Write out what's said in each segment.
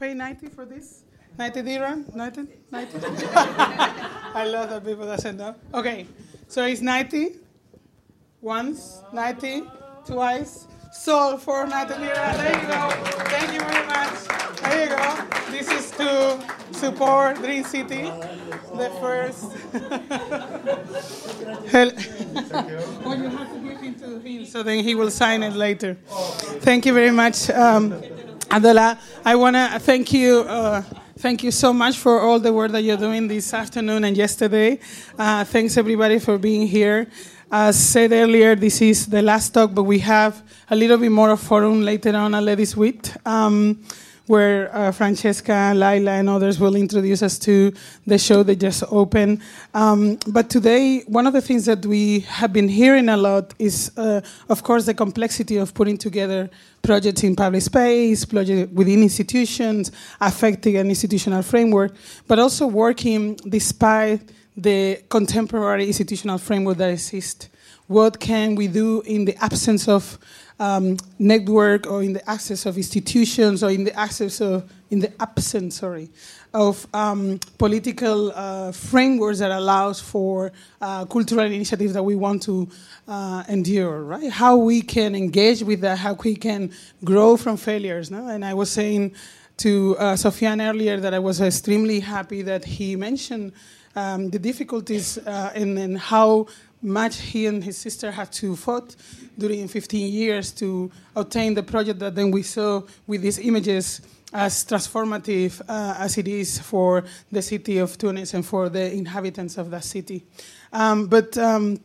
Pay 90 for this? 90 dirham? 90? 90? I love that people doesn't know. Okay, so it's 90. Once, 90. Twice. Sold for 90 lira. There you go. Thank you very much. There you go. This is to support Dream City. The first. Oh, you have to give it to him so then he will sign it later. Thank you very much. Um, Adela, I want to thank you. Uh, thank you so much for all the work that you're doing this afternoon and yesterday. Uh, thanks everybody for being here. As said earlier, this is the last talk, but we have a little bit more of forum later on at Ladies Week, um, where uh, Francesca, Laila, and others will introduce us to the show they just opened. Um, but today, one of the things that we have been hearing a lot is, uh, of course, the complexity of putting together projects in public space, projects within institutions, affecting an institutional framework, but also working despite the contemporary institutional framework that exists. What can we do in the absence of um, network or in the access of institutions or in the access of in the absence sorry of um, political uh, frameworks that allows for uh, cultural initiatives that we want to uh, endure right how we can engage with that how we can grow from failures no? and i was saying to uh, Sofian earlier that i was extremely happy that he mentioned um, the difficulties uh, and, and how much he and his sister had to fight during 15 years to obtain the project that then we saw with these images as transformative uh, as it is for the city of Tunis and for the inhabitants of that city. Um, but um,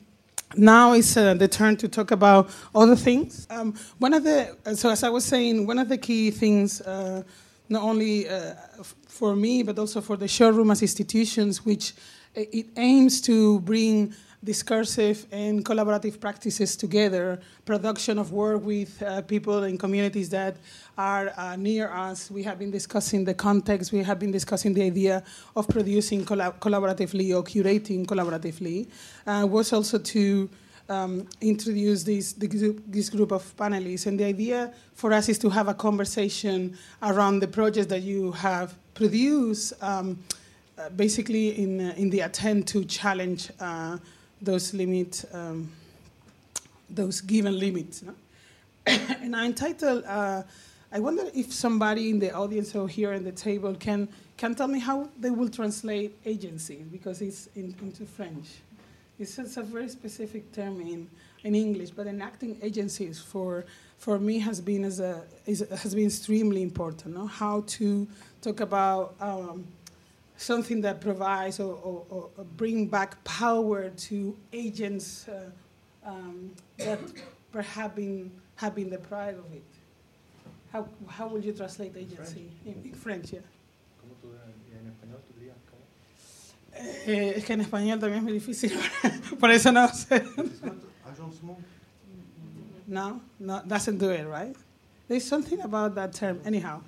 now is uh, the turn to talk about other things. Um, one of the so as I was saying, one of the key things, uh, not only uh, for me but also for the showroom as institutions, which it aims to bring discursive and collaborative practices together, production of work with uh, people and communities that are uh, near us. We have been discussing the context, we have been discussing the idea of producing collab- collaboratively or curating collaboratively. Uh, was also to um, introduce this, this group of panelists. And the idea for us is to have a conversation around the projects that you have produced. Um, uh, basically, in, uh, in the attempt to challenge uh, those limits, um, those given limits. No? and I entitled, uh, I wonder if somebody in the audience or here at the table can, can tell me how they will translate agency, because it's in, into French. It's, it's a very specific term in, in English, but enacting agencies for, for me has been, as a, is, has been extremely important. No? How to talk about um, something that provides or, or, or, bring back power to agents uh, um, that perhaps been, have been deprived of it. How, how will you translate agency in, in French? Yeah. ¿Cómo tú, en español tú dirías cómo? Eh, es que en español también es muy difícil, por eso no sé. No, no, doesn't do it, right? There's something about that term. Anyhow,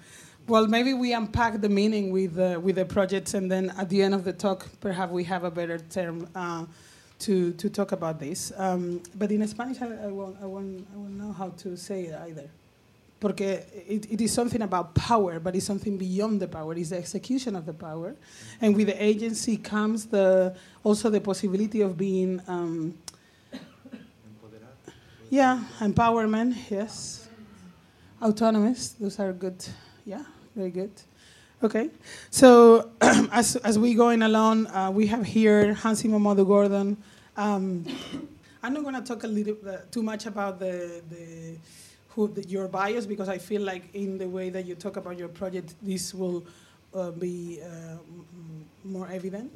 well, maybe we unpack the meaning with uh, with the projects, and then at the end of the talk, perhaps we have a better term uh, to to talk about this. Um, but in Spanish, I, I, won't, I, won't, I won't know how to say it either. Porque it, it is something about power, but it's something beyond the power. It's the execution of the power, and with the agency comes the also the possibility of being. Um, yeah, empowerment. Yes, autonomous. Those are good. Yeah, very good. Okay, so as, as we going along, uh, we have here Hansi Momodu Gordon. Um, I'm not going to talk a little uh, too much about the, the who the, your bias because I feel like in the way that you talk about your project, this will uh, be uh, more evident.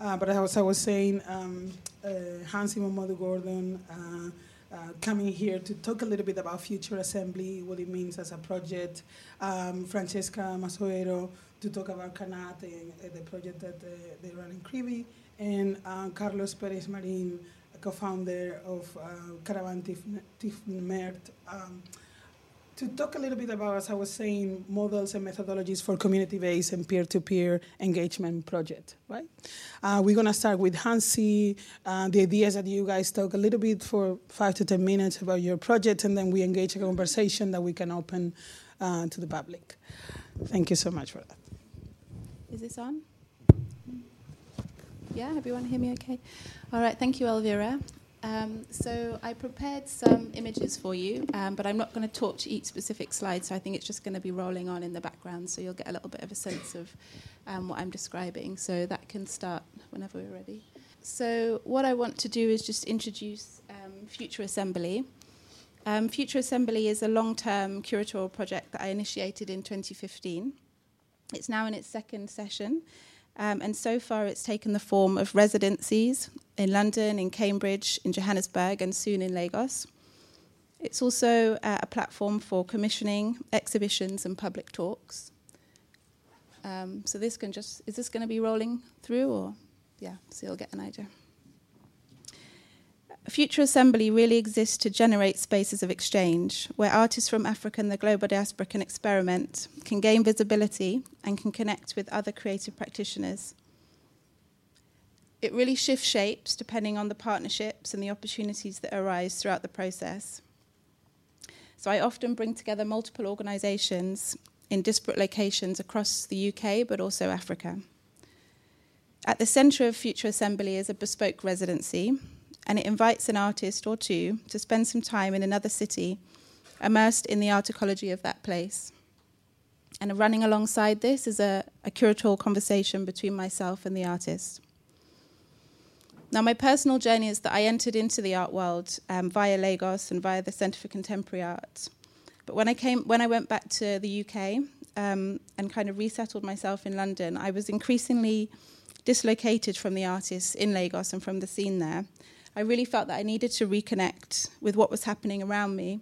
Uh, but as I was saying, um, uh, Hansi Momodu Gordon uh, coming here to talk a little bit about Future Assembly, what it means as a project. Um, Francesca Masoero to talk about Qanat and uh, the project that uh, they run in Cribi, and uh, Carlos Perez Marin, co-founder of uh, Caravan Tighmert. Um, to talk a little bit about, as I was saying, models and methodologies for community-based and peer-to-peer engagement project, right? Uh, we're gonna start with Hansi, uh, the ideas that you guys talk a little bit for five to 10 minutes about your project, and then we engage a conversation that we can open uh, to the public. Thank you so much for that. Is this on? Yeah, everyone hear me okay? All right, thank you, Elvira. Um, so I prepared some images for you, um, but I'm not going to talk to each specific slide, so I think it's just going to be rolling on in the background, so you'll get a little bit of a sense of um, what I'm describing. So that can start whenever we're ready. So what I want to do is just introduce um, Future Assembly. Um, Future Assembly is a long-term curatorial project that I initiated in 2015. It's now in its second session, um, and so far it's taken the form of residencies in London, in Cambridge, in Johannesburg, and soon in Lagos. It's also uh, a platform for commissioning, exhibitions, and public talks. Um, so this can just, is this going to be rolling through or? Yeah, so you'll get an idea. Future Assembly really exists to generate spaces of exchange where artists from Africa and the global diaspora can experiment, can gain visibility, and can connect with other creative practitioners. It really shifts shapes depending on the partnerships and the opportunities that arise throughout the process. So I often bring together multiple organisations in disparate locations across the UK but also Africa. At the centre of Future Assembly is a bespoke residency and it invites an artist or two to spend some time in another city, immersed in the art ecology of that place. And running alongside this is a, a curatorial conversation between myself and the artist. Now, my personal journey is that I entered into the art world um, via Lagos and via the Centre for Contemporary Art. But when I came, when I went back to the UK um, and kind of resettled myself in London, I was increasingly dislocated from the artists in Lagos and from the scene there, I really felt that I needed to reconnect with what was happening around me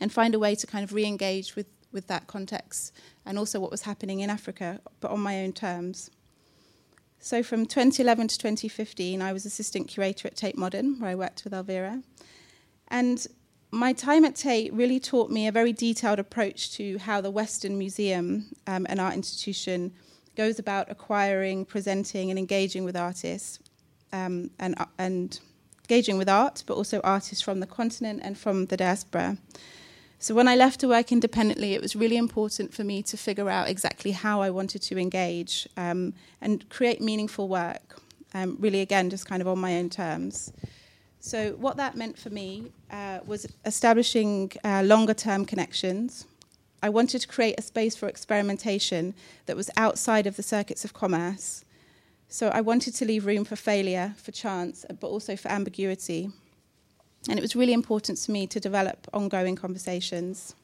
and find a way to kind of re engage with, with that context and also what was happening in Africa, but on my own terms. So from 2011 to 2015, I was assistant curator at Tate Modern, where I worked with Elvira. And my time at Tate really taught me a very detailed approach to how the Western Museum, um, an art institution, goes about acquiring, presenting, and engaging with artists um, and, uh, and engaging with art, but also artists from the continent and from the diaspora. So when I left to work independently, it was really important for me to figure out exactly how I wanted to engage um, and create meaningful work. Um, really, again, just kind of on my own terms. So what that meant for me uh, was establishing uh, longer-term connections. I wanted to create a space for experimentation that was outside of the circuits of commerce so I wanted to leave room for failure, for chance, but also for ambiguity. And it was really important to me to develop ongoing conversations.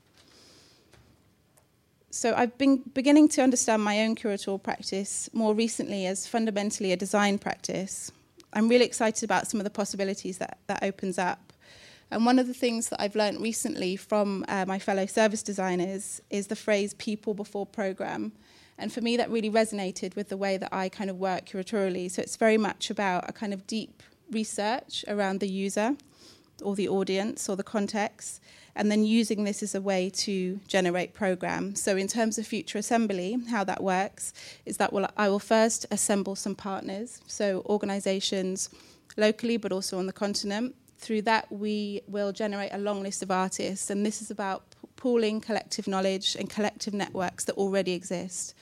So I've been beginning to understand my own curatorial practice more recently as fundamentally a design practice. I'm really excited about some of the possibilities that that opens up. And one of the things that I've learned recently from uh, my fellow service designers is the phrase people before program and for me, that really resonated with the way that I kind of work curatorially. So it's very much about a kind of deep research around the user or the audience or the context, and then using this as a way to generate programs. So in terms of future assembly, how that works is that I will first assemble some partners, so organizations locally but also on the continent. Through that, we will generate a long list of artists, and this is about pooling collective knowledge and collective networks that already exist.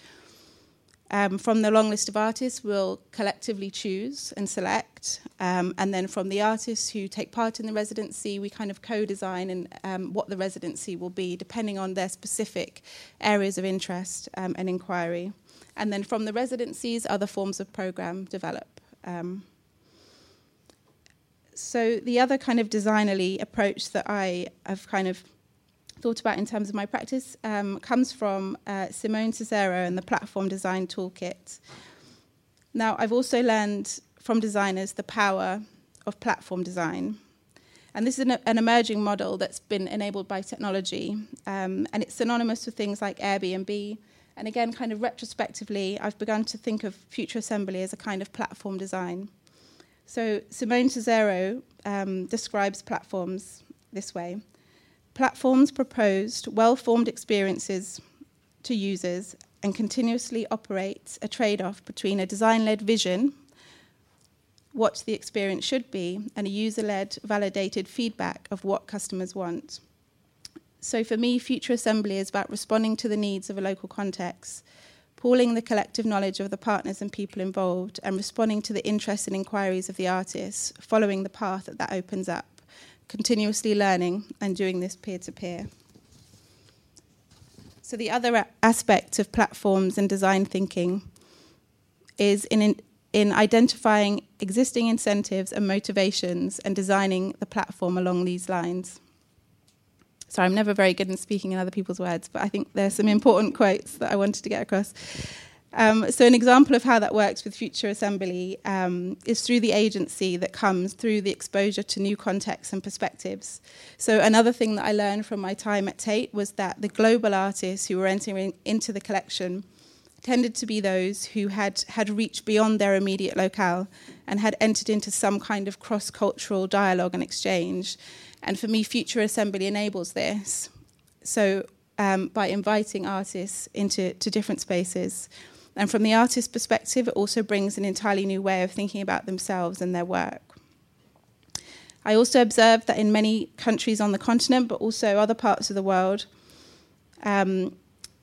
Um, from the long list of artists, we'll collectively choose and select. Um, and then from the artists who take part in the residency, we kind of co design and um, what the residency will be, depending on their specific areas of interest um, and inquiry. And then from the residencies, other forms of program develop. Um, so the other kind of designerly approach that I have kind of thought about in terms of my practice um, comes from uh, Simone Cicero and the Platform Design Toolkit. Now, I've also learned from designers the power of platform design. And this is an, an emerging model that's been enabled by technology. Um, and it's synonymous with things like Airbnb. And again, kind of retrospectively, I've begun to think of future assembly as a kind of platform design. So Simone Cicero um, describes platforms this way Platforms proposed well formed experiences to users and continuously operates a trade off between a design led vision, what the experience should be, and a user led, validated feedback of what customers want. So for me, Future Assembly is about responding to the needs of a local context, pooling the collective knowledge of the partners and people involved, and responding to the interests and inquiries of the artists, following the path that that opens up, continuously learning and doing this peer to peer. So the other aspect of platforms and design thinking is in, in identifying existing incentives and motivations and designing the platform along these lines. Sorry, I'm never very good in speaking in other people's words, but I think there's some important quotes that I wanted to get across. Um, so, an example of how that works with Future Assembly um, is through the agency that comes through the exposure to new contexts and perspectives. So, another thing that I learned from my time at Tate was that the global artists who were entering into the collection tended to be those who had, had reached beyond their immediate locale and had entered into some kind of cross cultural dialogue and exchange. And for me, Future Assembly enables this. So, um, by inviting artists into to different spaces. And from the artist's perspective, it also brings an entirely new way of thinking about themselves and their work. I also observed that in many countries on the continent, but also other parts of the world, um,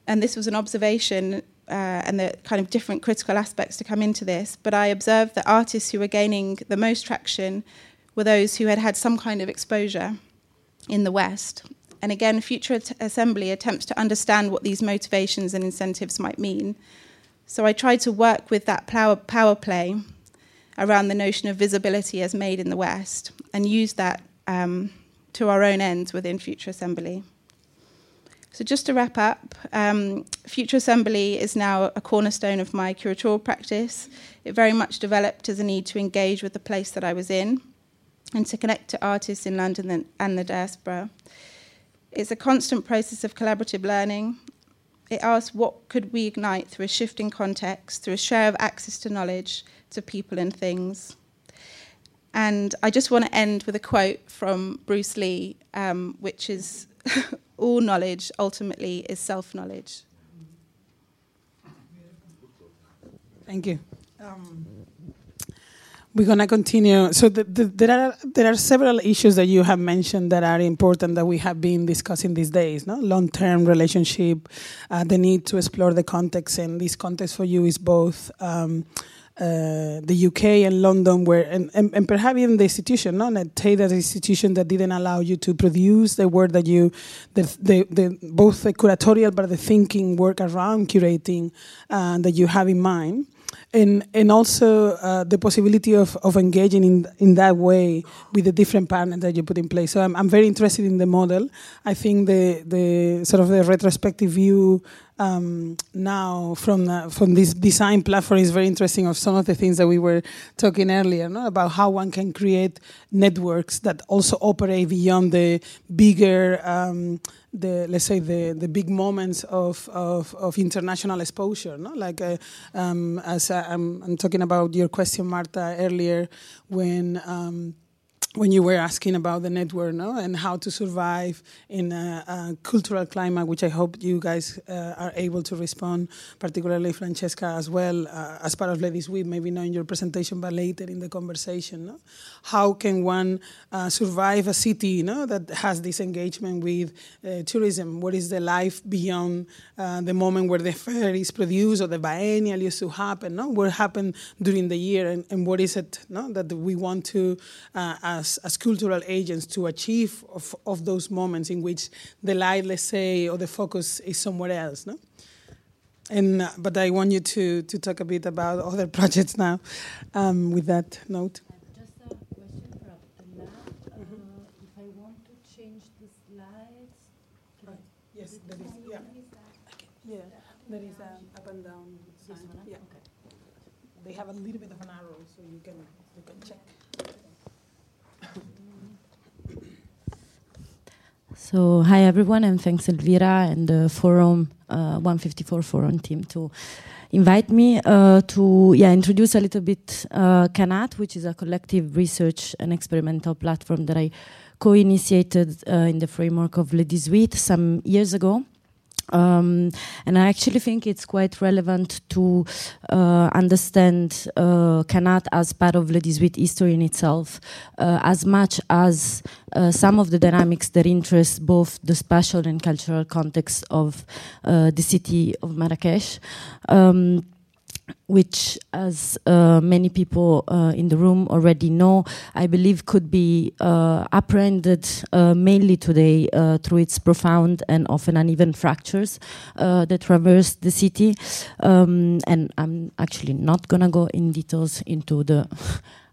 and this was an observation uh, and the kind of different critical aspects to come into this, but I observed that artists who were gaining the most traction were those who had had some kind of exposure in the West. And again, Future Assembly attempts to understand what these motivations and incentives might mean. So I tried to work with that power, play around the notion of visibility as made in the West and use that um, to our own ends within Future Assembly. So, just to wrap up, um, Future Assembly is now a cornerstone of my curatorial practice. It very much developed as a need to engage with the place that I was in and to connect to artists in London and the diaspora. It's a constant process of collaborative learning. It asks what could we ignite through a shifting context, through a share of access to knowledge, to people and things. And I just want to end with a quote from Bruce Lee, um, which is all knowledge ultimately is self knowledge. Thank you. Um, we're going to continue. So the, the, there are there are several issues that you have mentioned that are important that we have been discussing these days. No, long-term relationship, uh, the need to explore the context, and this context for you is both. Um, uh, the UK and London, where and, and, and, perhaps even the institution, not a tailored institution that didn't allow you to produce the work that you, the, the, the both the curatorial but the thinking work around curating uh, that you have in mind and and also uh, the possibility of, of engaging in in that way with the different partners that you put in place. So I'm, I'm very interested in the model. I think the the sort of the retrospective view um, now from the, from this design platform is very interesting. Of some of the things that we were talking earlier, no? about how one can create networks that also operate beyond the bigger. Um, the let's say the, the big moments of, of, of international exposure, no? Like uh, um, as I, am talking about your question, Marta, earlier when. When you were asking about the network no? and how to survive in a, a cultural climate, which I hope you guys uh, are able to respond, particularly Francesca as well, uh, as part of Ladies Week, maybe not in your presentation, but later in the conversation. No? How can one uh, survive a city no? that has this engagement with uh, tourism? What is the life beyond uh, the moment where the fair is produced or the biennial used to happen? No? What happened during the year and, and what is it no? that we want to uh, as, as cultural agents to achieve of, of those moments in which the light, let's say, or the focus is somewhere else, no? And, uh, but I want you to, to talk a bit about other projects now um, with that note. Just a question for Abdullah. Uh, if I want to change the slides, yes, there is, yeah. Yeah, there is an up and down sign. Yeah. Okay. They have a little bit of an arrow, so you can, you can check. So, hi everyone, and thanks Elvira and the Forum uh, 154 Forum team to invite me uh, to yeah introduce a little bit uh, Qanat, which is a collective research and experimental platform that I co-initiated uh, in the framework of Ladies Week some years ago. Um, and I actually think it's quite relevant to uh, understand uh, Qanat as part of 18 history in itself, uh, as much as uh, some of the dynamics that interest both the spatial and cultural context of uh, the city of Marrakesh. Um, which, as uh, many people uh, in the room already know, I believe could be uh, apprehended uh, mainly today uh, through its profound and often uneven fractures uh, that traverse the city. Um, and I'm actually not going to go in details into the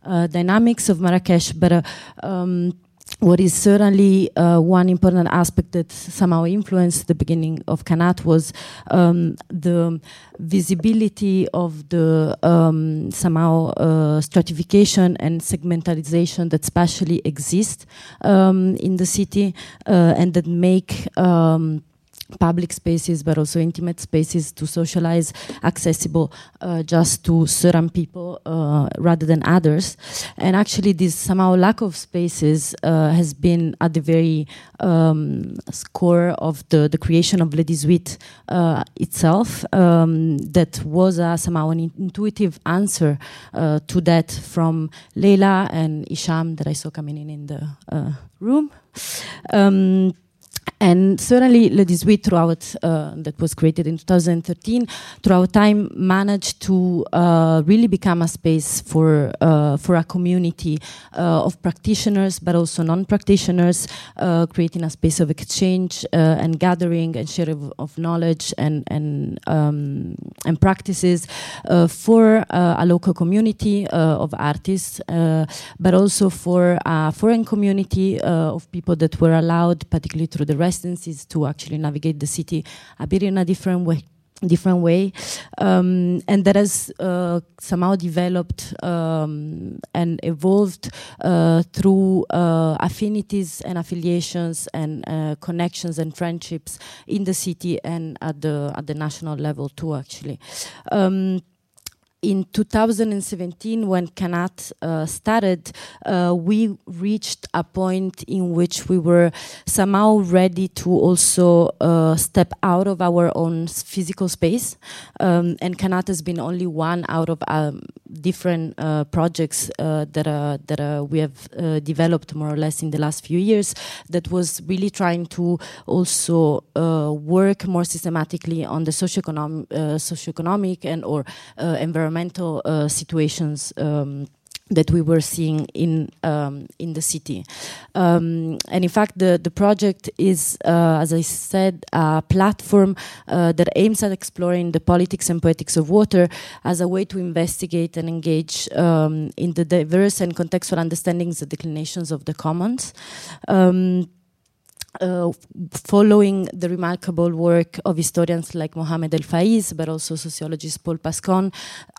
dynamics of Marrakesh, but um, what is certainly uh, one important aspect that somehow influenced the beginning of Qanat was um, the visibility of the um, somehow uh, stratification and segmentalization that spatially exist um, in the city uh, and that make um, public spaces but also intimate spaces to socialize accessible uh, just to certain people uh, rather than others. And actually this somehow lack of spaces uh, has been at the very um, core of the, the creation of Le 18 uh, itself um, that was somehow an intuitive answer uh, to that from Leila and Hicham that I saw coming in in the uh, room. Um, and certainly Le 18 throughout, uh, that was created in 2013, throughout time managed to uh, really become a space for, uh, for a community uh, of practitioners, but also non-practitioners, uh, creating a space of exchange and gathering and sharing of, of, knowledge and, and, um, and practices for a local community of artists, but also for a foreign community of people that were allowed, particularly through the residencies to actually navigate the city a bit in a different way different way. Um, and that has uh, somehow developed um, and evolved uh, through uh, affinities and affiliations and uh, connections and friendships in the city and at the at the national level too actually. Um, in 2017, when Qanat uh, started, uh, we reached a point in which we were somehow ready to also uh, step out of our own physical space. Um, and Qanat has been only one out of um, different uh, projects uh, that, that we have uh, developed more or less in the last few years that was really trying to also work more systematically on the socioeconomic, socioeconomic and or environmental environmental uh, situations um, that we were seeing in um, in the city, um, and in fact, the the project is, uh, as I said, a platform uh, that aims at exploring the politics and poetics of water as a way to investigate and engage um, in the diverse and contextual understandings and declinations of the commons. Uh, following the remarkable work of historians like Mohamed El Faiz, but also sociologist Paul Pascon,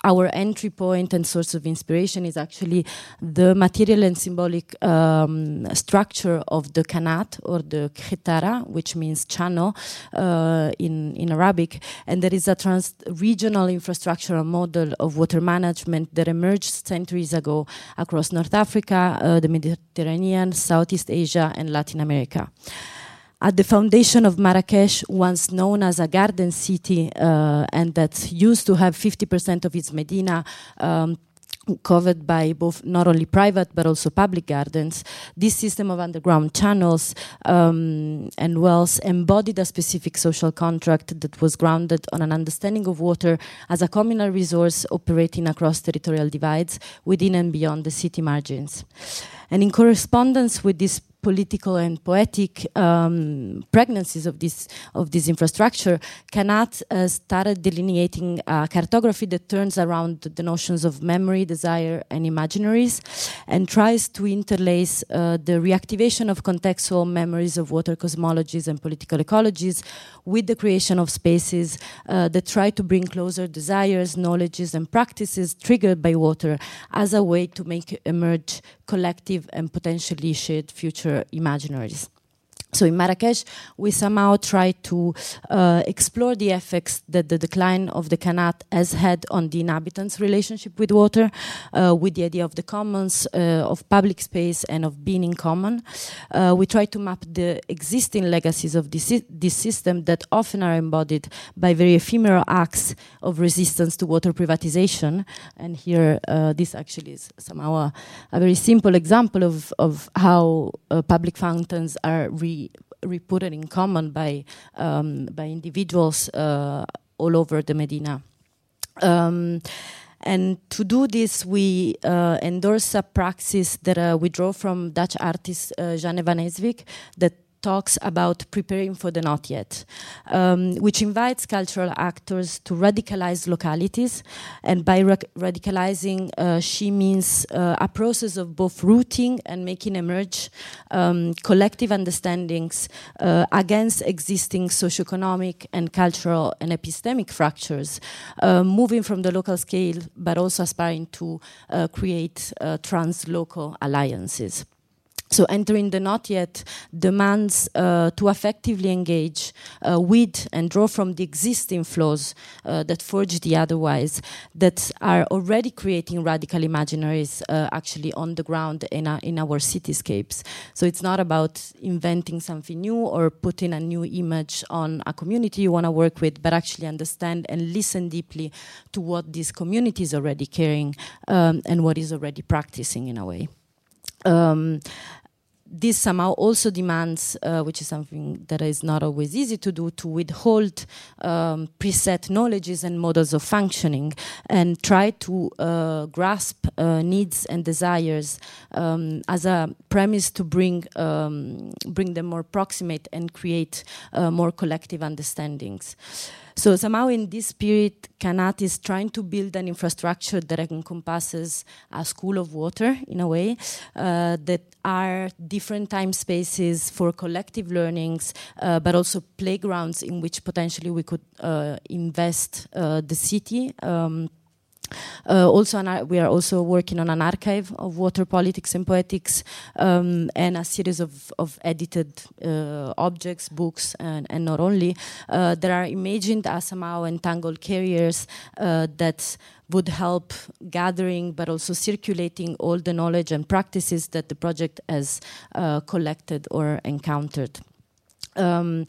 our entry point and source of inspiration is actually the material and symbolic um, structure of the qanat or the khettara, which means channel uh, in, in Arabic. And there is a trans regional infrastructural model of water management that emerged centuries ago across North Africa, uh, the Mediterranean, Southeast Asia, and Latin America at the foundation of Marrakesh, once known as a garden city, uh, and that used to have 50% of its Medina um, covered by both not only private but also public gardens. This system of underground channels um, and wells embodied a specific social contract that was grounded on an understanding of water as a communal resource operating across territorial divides within and beyond the city margins. And in correspondence with this political and poetic um, pregnancies of this of this infrastructure, Qanat uh, started delineating a cartography that turns around the notions of memory, desire, and imaginaries, and tries to interlace uh, the reactivation of contextual memories of water cosmologies and political ecologies with the creation of spaces uh, that try to bring closer desires, knowledges, and practices triggered by water as a way to make emerge collective and potentially shared future imaginaries. So in Marrakesh, we somehow try to uh, explore the effects that the decline of the Qanat has had on the inhabitants' relationship with water, uh, with the idea of the commons, uh, of public space, and of being in common. Uh, we try to map the existing legacies of this, this system that often are embodied by very ephemeral acts of resistance to water privatization. And here, uh, this actually is somehow a, a, very simple example of, of how uh, public fountains are re reported in common by um, by individuals uh, all over the Medina. Um, and to do this, we uh, endorse a praxis that uh, we draw from Dutch artist uh, Jeanne van Heeswijk that talks about preparing for the not yet, um, which invites cultural actors to radicalize localities. And by ra radicalizing, uh, she means uh, a process of both rooting and making emerge um, collective understandings uh, against existing socioeconomic and cultural and epistemic fractures, uh, moving from the local scale, but also aspiring to uh, create uh, trans-local alliances. So entering the not yet demands uh, to effectively engage uh, with and draw from the existing flows uh, that forge the otherwise, that are already creating radical imaginaries uh, actually on the ground in, a, in our cityscapes. So it's not about inventing something new or putting a new image on a community you want to work with, but actually understand and listen deeply to what this community is already caring um, and what is already practicing in a way. Um, this somehow also demands, uh, which is something that is not always easy to do, to withhold um, preset knowledges and models of functioning and try to uh, grasp uh, needs and desires um, as a premise to bring, um, bring them more proximate and create uh, more collective understandings. So somehow in this spirit, Qanat is trying to build an infrastructure that encompasses a school of water in a way, uh, that are different time spaces for collective learnings, uh, but also playgrounds in which potentially we could uh, invest uh, the city. Um, uh, also, we are also working on an archive of water politics and poetics um, and a series of, of edited uh, objects, books, and, and not only. Uh, there are imagined as somehow entangled carriers uh, that would help gathering but also circulating all the knowledge and practices that the project has uh, collected or encountered. Um,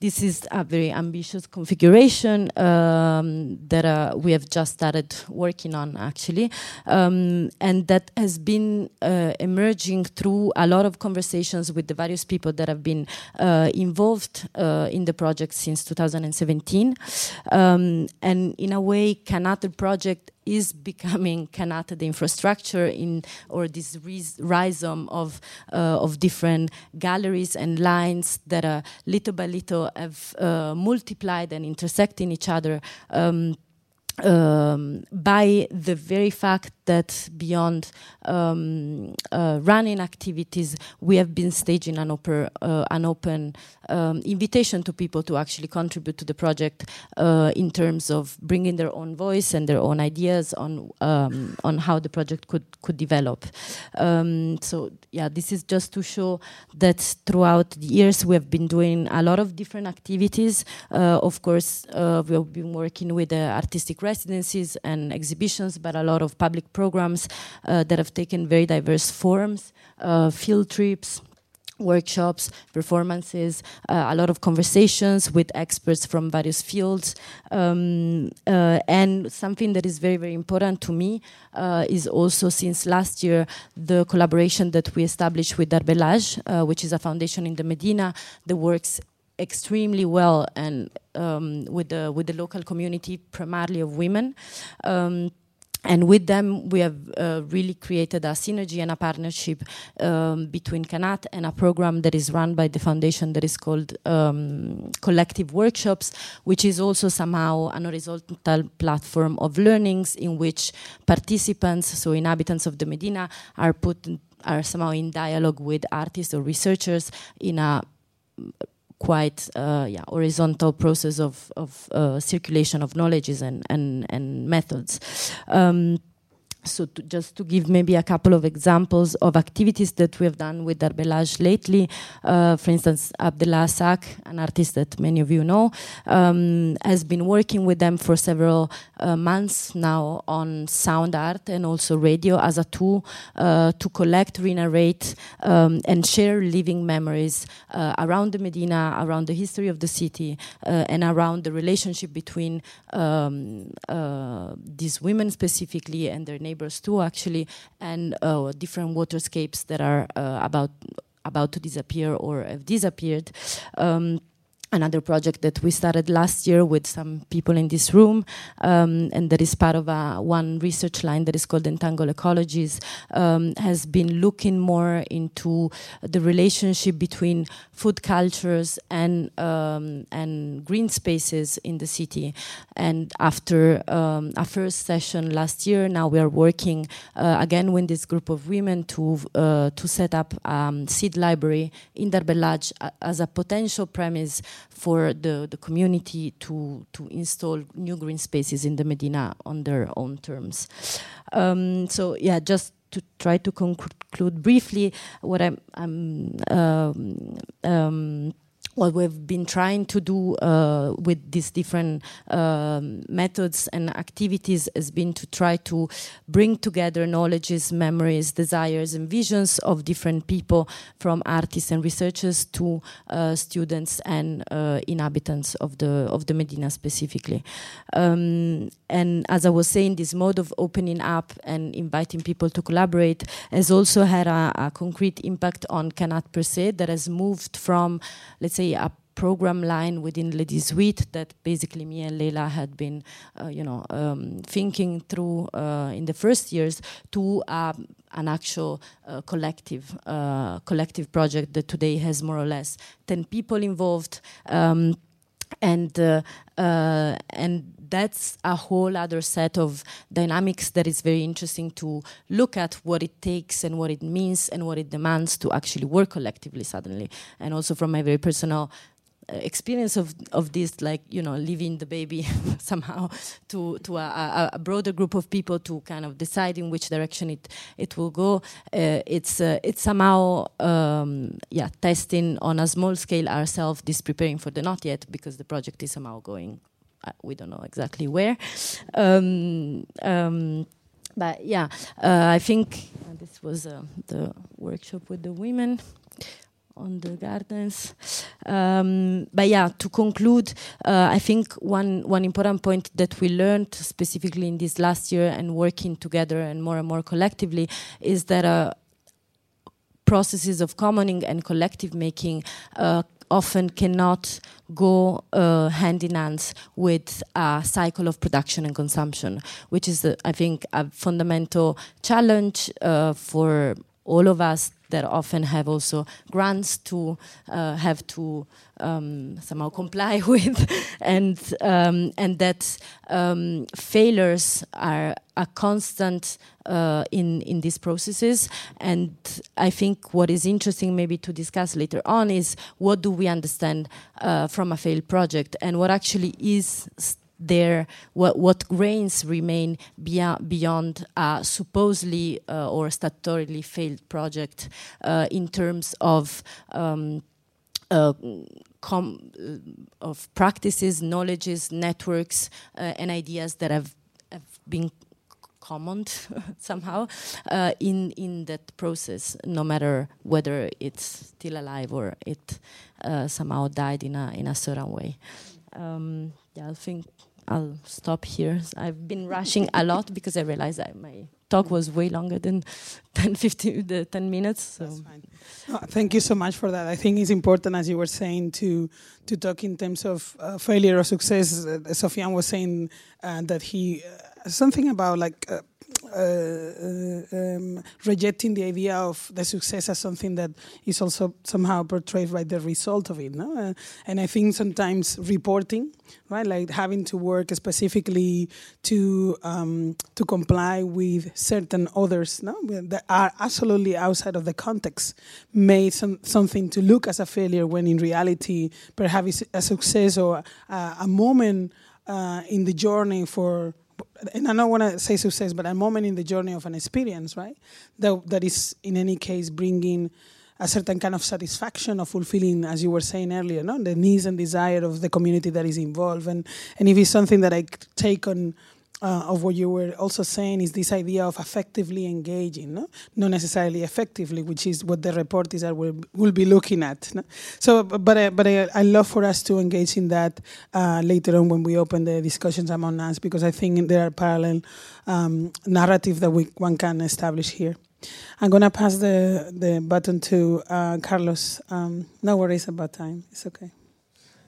this is a very ambitious configuration um, that uh, we have just started working on actually. Um, and that has been uh, emerging through a lot of conversations with the various people that have been uh, involved uh, in the project since 2017 um, and in a way Qanat project is becoming Qanat the infrastructure in or this rhizome of uh, of different galleries and lines that are little by little have uh, multiplied and intersecting each other um, um, by the very fact that beyond um, uh, running activities, we have been staging an, oper, uh, an open um, invitation to people to actually contribute to the project uh, in terms of bringing their own voice and their own ideas on um, on how the project could could develop. Um, so yeah, this is just to show that throughout the years we have been doing a lot of different activities. Uh, of course, uh, we have been working with the artistic residencies and exhibitions, but a lot of public programs uh, that have taken very diverse forms, uh, field trips, workshops, performances, uh, a lot of conversations with experts from various fields. Um, uh, and something that is very, very important to me uh, is also since last year the collaboration that we established with Dar Bellarj, uh, which is a foundation in the Medina that works extremely well and um, with the with the local community, primarily of women. Um, and with them, we have uh, really created a synergy and a partnership um, between Qanat and a program that is run by the foundation that is called um, Collective Workshops, which is also somehow an horizontal platform of learnings in which participants, so inhabitants of the Medina, are put are somehow in dialogue with artists or researchers in a quite uh, yeah, horizontal process of, of uh, circulation of knowledges and, and, and methods. Um, so to just to give maybe a couple of examples of activities that we have done with Dar Bellarj lately, uh, for instance, Abdellah Sak, an artist that many of you know, um, has been working with them for several uh, months now on sound art and also radio as a tool uh, to collect, re-narrate, um, and share living memories uh, around the Medina, around the history of the city, uh, and around the relationship between um, uh, these women specifically and their neighbors neighbors too, actually, and uh, different waterscapes that are uh, about about to disappear or have disappeared. Um, another project that we started last year with some people in this room, um, and that is part of a, one research line that is called Entangle Ecologies, um, has been looking more into the relationship between food cultures and um, and green spaces in the city. And after um, a first session last year, now we are working uh, again with this group of women to uh, to set up um, seed library in Dar Bellarj as a potential premise for the, the community to, to install new green spaces in the Medina on their own terms. Um, so yeah, just to try to conclude briefly what I'm, I'm um, um, what we've been trying to do uh, with these different um, methods and activities has been to try to bring together knowledges, memories, desires, and visions of different people, from artists and researchers to uh, students and uh, inhabitants of the of the Medina specifically. Um, and as I was saying, this mode of opening up and inviting people to collaborate has also had a, a concrete impact on Qanat per se, that has moved from, let's say, a program line within Le 18 that basically me and Leila had been, uh, you know, um, thinking through uh, in the first years to um, an actual uh, collective uh, collective project that today has more or less 10 people involved um, and uh, uh, and that's a whole other set of dynamics that is very interesting to look at what it takes and what it means and what it demands to actually work collectively suddenly. And also from my very personal uh, experience of of this like you know leaving the baby somehow to to a, a, broader group of people to kind of decide in which direction it it will go uh, it's uh, it's somehow um, yeah testing on a small scale ourselves this preparing for the not yet because the project is somehow going we don't know exactly where. Um, um, but yeah, uh, I think uh, this was uh, the workshop with the women on the gardens. Um, but yeah, to conclude, uh, I think one one important point that we learned specifically in this last year and working together and more and more collectively is that uh, processes of commoning and collective making uh, often cannot go uh, hand in hand with a cycle of production and consumption, which is, uh, I think, a fundamental challenge uh, for all of us that often have also grants to uh, have to um, somehow comply with, and um, and that um, failures are a constant uh, in in these processes. And I think what is interesting, maybe to discuss later on, is what do we understand uh, from a failed project, and what actually is there what, what grains remain beyond, beyond a supposedly uh, or statutorily failed project uh, in terms of um, uh, uh, of practices, knowledges, networks, uh, and ideas that have, have been common somehow uh, in in that process, no matter whether it's still alive or it uh, somehow died in a in a certain way. Um, yeah, I think I'll stop here. I've been rushing a lot because I realized that my talk was way longer than 10, 15, the 10 minutes. So. Oh, thank you so much for that. I think it's important, as you were saying, to to talk in terms of uh, failure or success. Uh, Sofian was saying uh, that he uh, something about like uh, um, rejecting the idea of the success as something that is also somehow portrayed by the result of it. No? Uh, and I think sometimes reporting, right, like having to work specifically to um, to comply with certain others no? that are absolutely outside of the context, made some, something to look as a failure when in reality perhaps a success or a, a moment uh, in the journey for and I don't want to say success, but a moment in the journey of an experience, right? That that is in any case bringing a certain kind of satisfaction or fulfilling, as you were saying earlier, no, the needs and desire of the community that is involved, and and if it's something that I take on uh, of what you were also saying is this idea of effectively engaging, no? not necessarily effectively, which is what the report is that we'll, we'll be looking at. No? So, but uh, but I, I love for us to engage in that uh, later on when we open the discussions among us, because I think there are parallel um, narrative that we one can establish here. I'm gonna pass the the baton to uh, Carlos. Um, no worries about time. It's okay.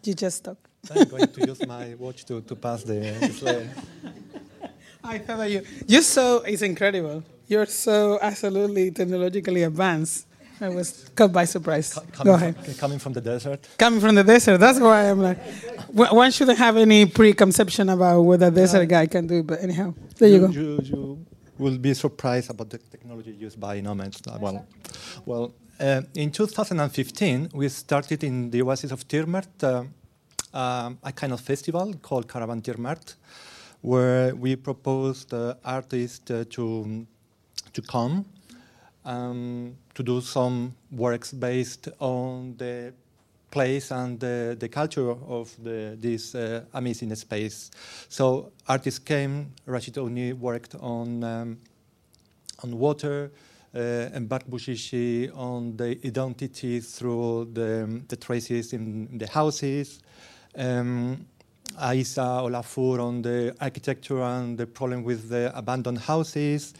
You just talk. I'm going to use my watch to, to pass the, the. I thought that you you're so it's incredible. You're so absolutely technologically advanced. I was caught by surprise. Co- Go Coming, ahead. From, coming from the desert. Coming from the desert, that's why I'm like, one shouldn't have any preconception about what a desert guy can do. But anyhow, there you, go. You, you will be surprised about the technology used by nomads. Uh, Well, well, uh, in 2015, we started in the oasis of Tighmert uh, um, a kind of festival called Caravan Tighmert, where we proposed uh, artists uh, to to come um, to do some works based on the place and the, the culture of the, this uh, amazing space. So artists came. Rashid Ouni worked on um, on water, uh, and Bart Bouchichi on the identity through the, the traces in the houses. Um, Aisa Olafur on the architecture and the problem with the abandoned houses.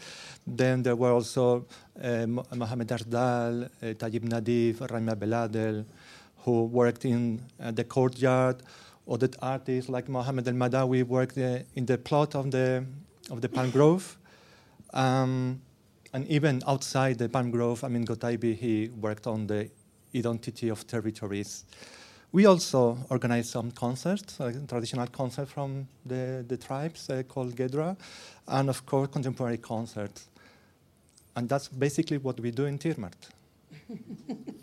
Then there were also uh, Mo- Mohamed Ardal, uh, Tayyib Nadif, Raima Beladel, who worked in uh, the courtyard. Other artists like Mohamed El Madawi worked uh, in the plot of the, of the palm grove. Um, and even outside the palm grove, I mean, Gotaibi, he worked on the identity of territories. We also organized some concerts, uh, traditional concerts from the, the tribes uh, called Gedra, and of course, contemporary concerts. And that's basically what we do in Tighmert.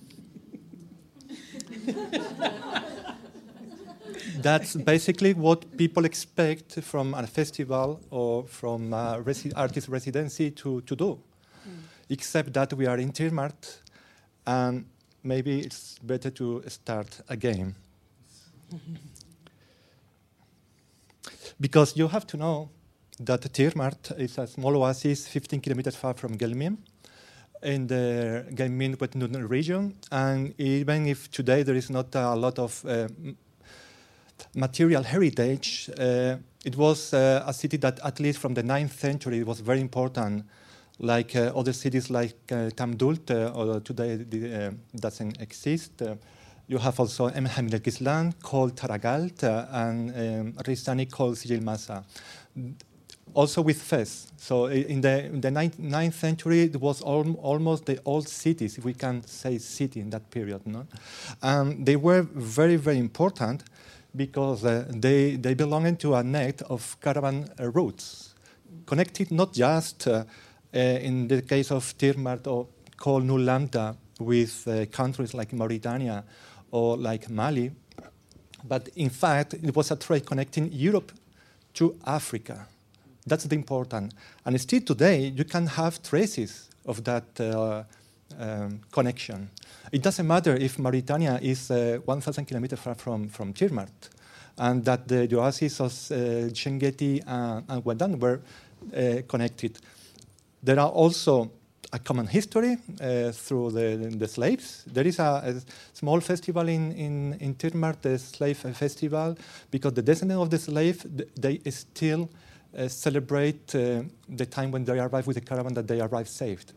that's basically what people expect from a festival or from a resi- artist residency to, to do. Except that we are in Tighmert, and maybe it's better to start again. because you have to know that Tighmert is a small oasis 15 kilometers far from Guelmim in the Guelmim-Oued Noun region. And even if today there is not a lot of uh, material heritage, uh, it was uh, a city that, at least from the 9th century, was very important. Like uh, other cities like uh, Tamdult, uh, although today uh, doesn't exist. Uh, you have also M. Called Taragalt uh, and um, Ristani called Sijilmasa also with Fez. So in the, in the ninth, ninth century, it was al- almost the old cities, if we can say city in that period. No? And they were very, very important because they, they belonged to a net of caravan routes, connected not just in the case of Tighmert or Kol Nul Lambda with uh, countries like Mauritania or like Mali, but in fact, it was a trade connecting Europe to Africa. That's the important. And still today, you can have traces of that uh, um, connection. It doesn't matter if Mauritania is uh, 1,000 kilometers far from, from Tighmert, and that the oases of uh, Chinguetti and, and Wadan were uh, connected. There are also a common history uh, through the, the slaves. There is a, a small festival in, in, in Tighmert, the slave festival, because the descendants of the slave, they still uh, celebrate uh, the time when they arrive with the caravan that they arrive saved.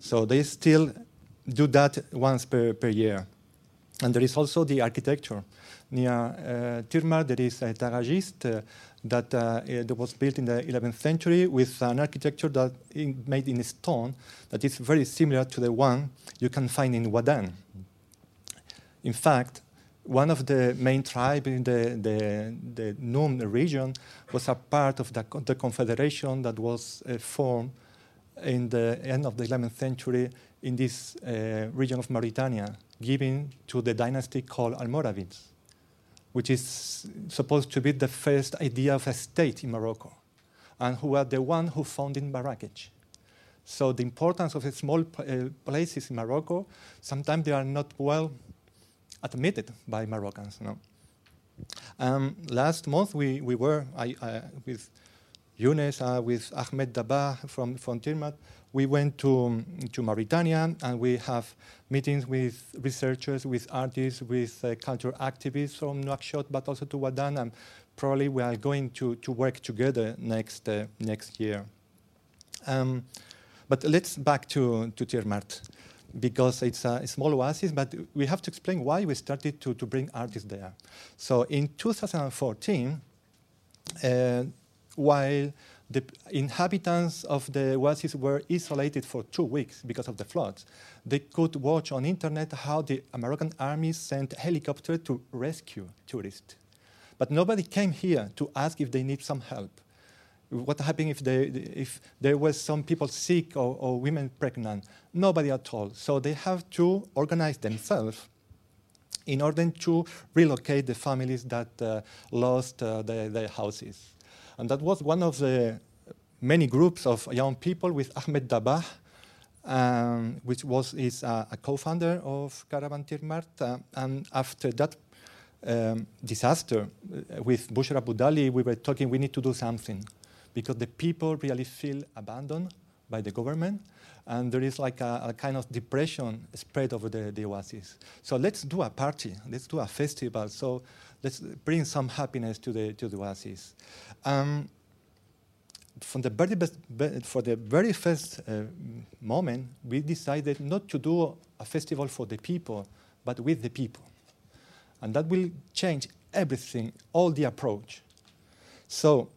So they still do that once per, per year. And there is also the architecture. Near uh, Tighmert, there is a Taragist uh, that, uh, eh, that was built in the 11th century with an architecture that in, made in stone that is very similar to the one you can find in Wadan. In fact, one of the main tribes in the, the, the Num region was a part of the, the confederation that was uh, formed in the end of the 11th century in this uh, region of Mauritania, given to the dynasty called Almoravids, which is supposed to be the first idea of a state in Morocco. and who are the one who founded Marrakech. So the importance of small uh, places in Morocco, sometimes they are not well admitted by Moroccans. No? Um, last month we, we were I, with Younes, uh, with Ahmed Dabah from, from Tighmert, we went to, to Mauritania and we have meetings with researchers, with artists, with uh, cultural activists from Nouakchott, but also to Ouadane, and probably we are going to, to work together next, uh, next year. Um, but let's back to, to Tighmert, because it's a small oasis, but we have to explain why we started to, to bring artists there. So in 2014, uh, while the inhabitants of the oasis were isolated for two weeks because of the floods. They could watch on internet how the American army sent helicopters to rescue tourists. But nobody came here to ask if they need some help. What happened if, they, if there was some people sick or, or women pregnant? Nobody at all. So they have to organize themselves in order to relocate the families that uh, lost uh, their, their houses. And that was one of the many groups of young people with Ahmed Dabah, um, which was is uh, a co-founder of Caravan Tighmert. Uh, and after that um, disaster uh, with Bushra Budali, we were talking we need to do something because the people really feel abandoned by the government and there is like a, a, kind of depression spread over the, the oasis. So let's do a party, let's do a festival. So let's bring some happiness to the to the oasis. Um, from the very best, for the very first uh, moment, we decided not to do a festival for the people, but with the people, and that will change everything, all the approach. So,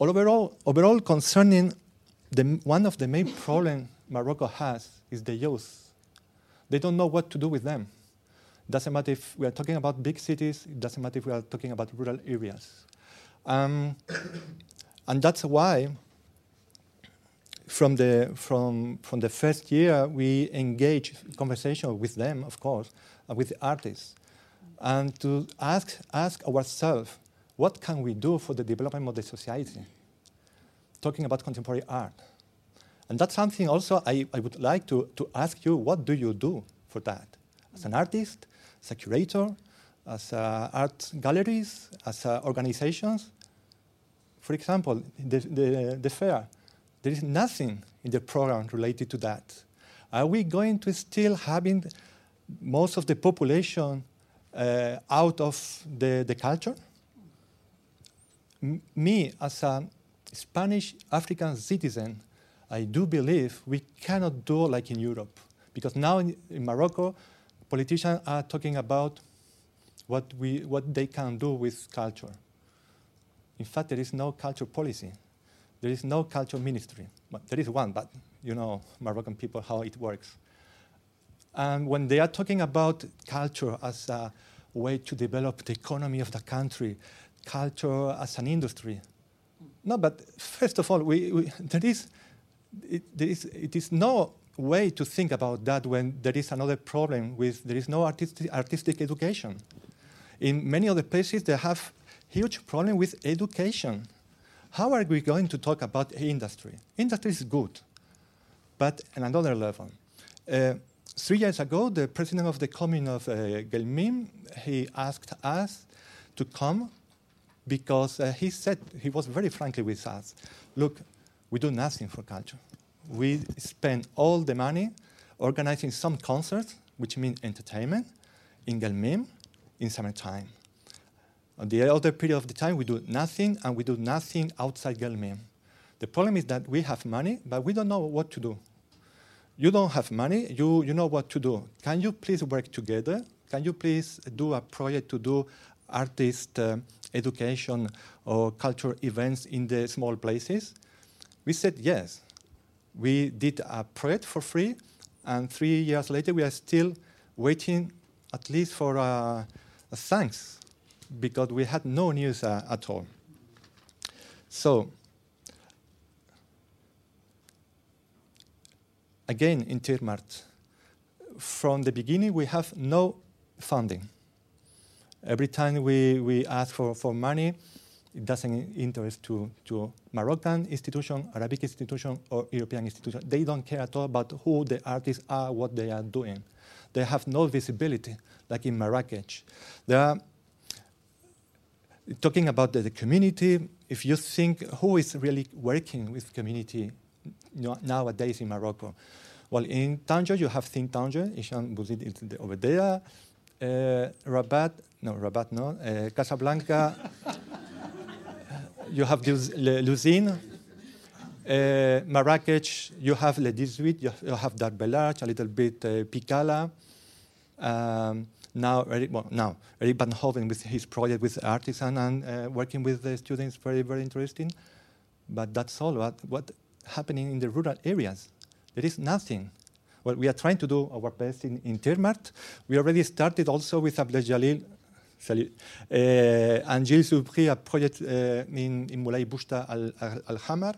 overall, overall concerning the, one of the main problems Morocco has is the youth. They don't know what to do with them. Doesn't matter if we are talking about big cities, it doesn't matter if we are talking about rural areas. Um, and that's why from the, from, from the first year, we engage conversation with them, of course, with the artists, and to ask, ask ourselves, what can we do for the development of the society? Talking about contemporary art. And that's something also I, I would like to, to ask you, what do you do for that? As an artist, as a curator, as uh, art galleries, as uh, organizations. For example, the, the, the fair, there is nothing in the program related to that. Are we going to still having most of the population uh, out of the, the culture? M me, as a Spanish African citizen, I do believe we cannot do like in Europe. Because now in, in Morocco, politicians are talking about what, we, what they can do with culture. In fact, there is no culture policy. There is no culture ministry. Well, there is one, but you know Moroccan people how it works. And when they are talking about culture as a way to develop the economy of the country, culture as an industry, no, but first of all, we, we, there, is, it, there is, it is no way to think about that when there is another problem with there is no artistic, artistic education. In many other places, they have huge problem with education. How are we going to talk about industry? Industry is good, but at another level. Uh, three years ago, the president of the commune of uh, Guelmim, he asked us to come because uh, he said, he was very frankly with us, look, we do nothing for culture we spend all the money organizing some concerts, which mean entertainment, in Guelmim in summertime. On the other period of the time, we do nothing, and we do nothing outside Guelmim. The problem is that we have money, but we don't know what to do. You don't have money, you, you know what to do. Can you please work together? Can you please do a project to do artist uh, education or cultural events in the small places? We said yes we did a project for free, and three years later, we are still waiting at least for uh, a thanks because we had no news uh, at all. So, again, in Tighmert, from the beginning, we have no funding. Every time we, we ask for, for money, it doesn't interest to, to Moroccan institution, Arabic institution, or European institution. They don't care at all about who the artists are, what they are doing. They have no visibility, like in Marrakech. They are talking about the, the community. If you think who is really working with community nowadays in Morocco, well, in Tanger you have Think Tanger, Hicham Bouzid is over there. Uh, Rabat, no, Rabat, no, uh, Casablanca. you have L'Uzine. Uh, Marrakech, you have Le 18, you, you have Dar Bellarj, a little bit uh, Pikala. Um, now, Eric, well, now Eric Van Hoven with his project with Artisan and uh, working with the students, very, very interesting. But that's all. What, what happening in the rural areas? There is nothing. Well, we are trying to do our best in, in Tighmert. We already started also with Abdel Jalil Salut. Uh, and Gilles Soubry, a project uh, in, in Moulay Bouchta Al, Al Hamar.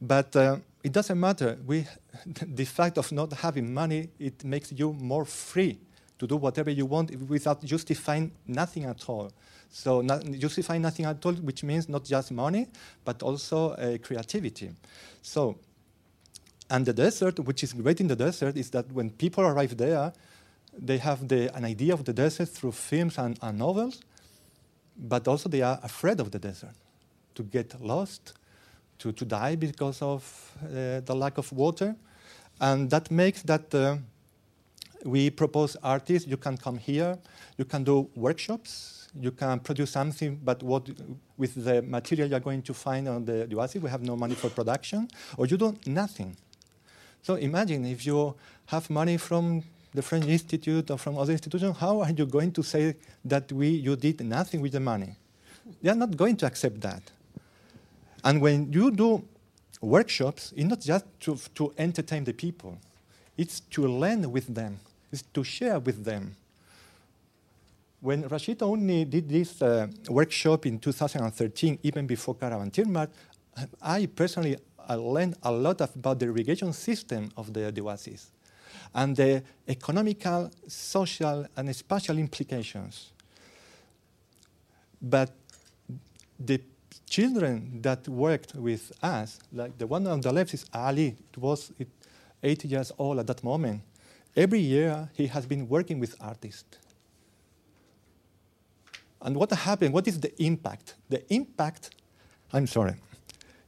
But uh, it doesn't matter. We, the fact of not having money, it makes you more free to do whatever you want without justifying nothing at all. So not, justifying nothing at all, which means not just money, but also uh, creativity. So, and the desert, which is great in the desert, is that when people arrive there, they have the, an idea of the desert through films and, and novels, but also they are afraid of the desert, to get lost, to, to die because of uh, the lack of water. And that makes that uh, we propose artists, you can come here, you can do workshops, you can produce something, but what with the material you're going to find on the oasis, we have no money for production, or you do nothing. So imagine if you have money from the French Institute or from other institutions, how are you going to say that we, you did nothing with the money? They are not going to accept that. And when you do workshops, it's not just to, to entertain the people, it's to learn with them, it's to share with them. When Rashid only did this uh, workshop in 2013, even before Caravan Tighmert, I personally I learned a lot about the irrigation system of the, the oasis and the economical, social, and spatial implications. But the children that worked with us, like the one on the left is Ali, it was 80 years old at that moment. Every year he has been working with artists. And what happened? What is the impact? The impact, I'm sorry,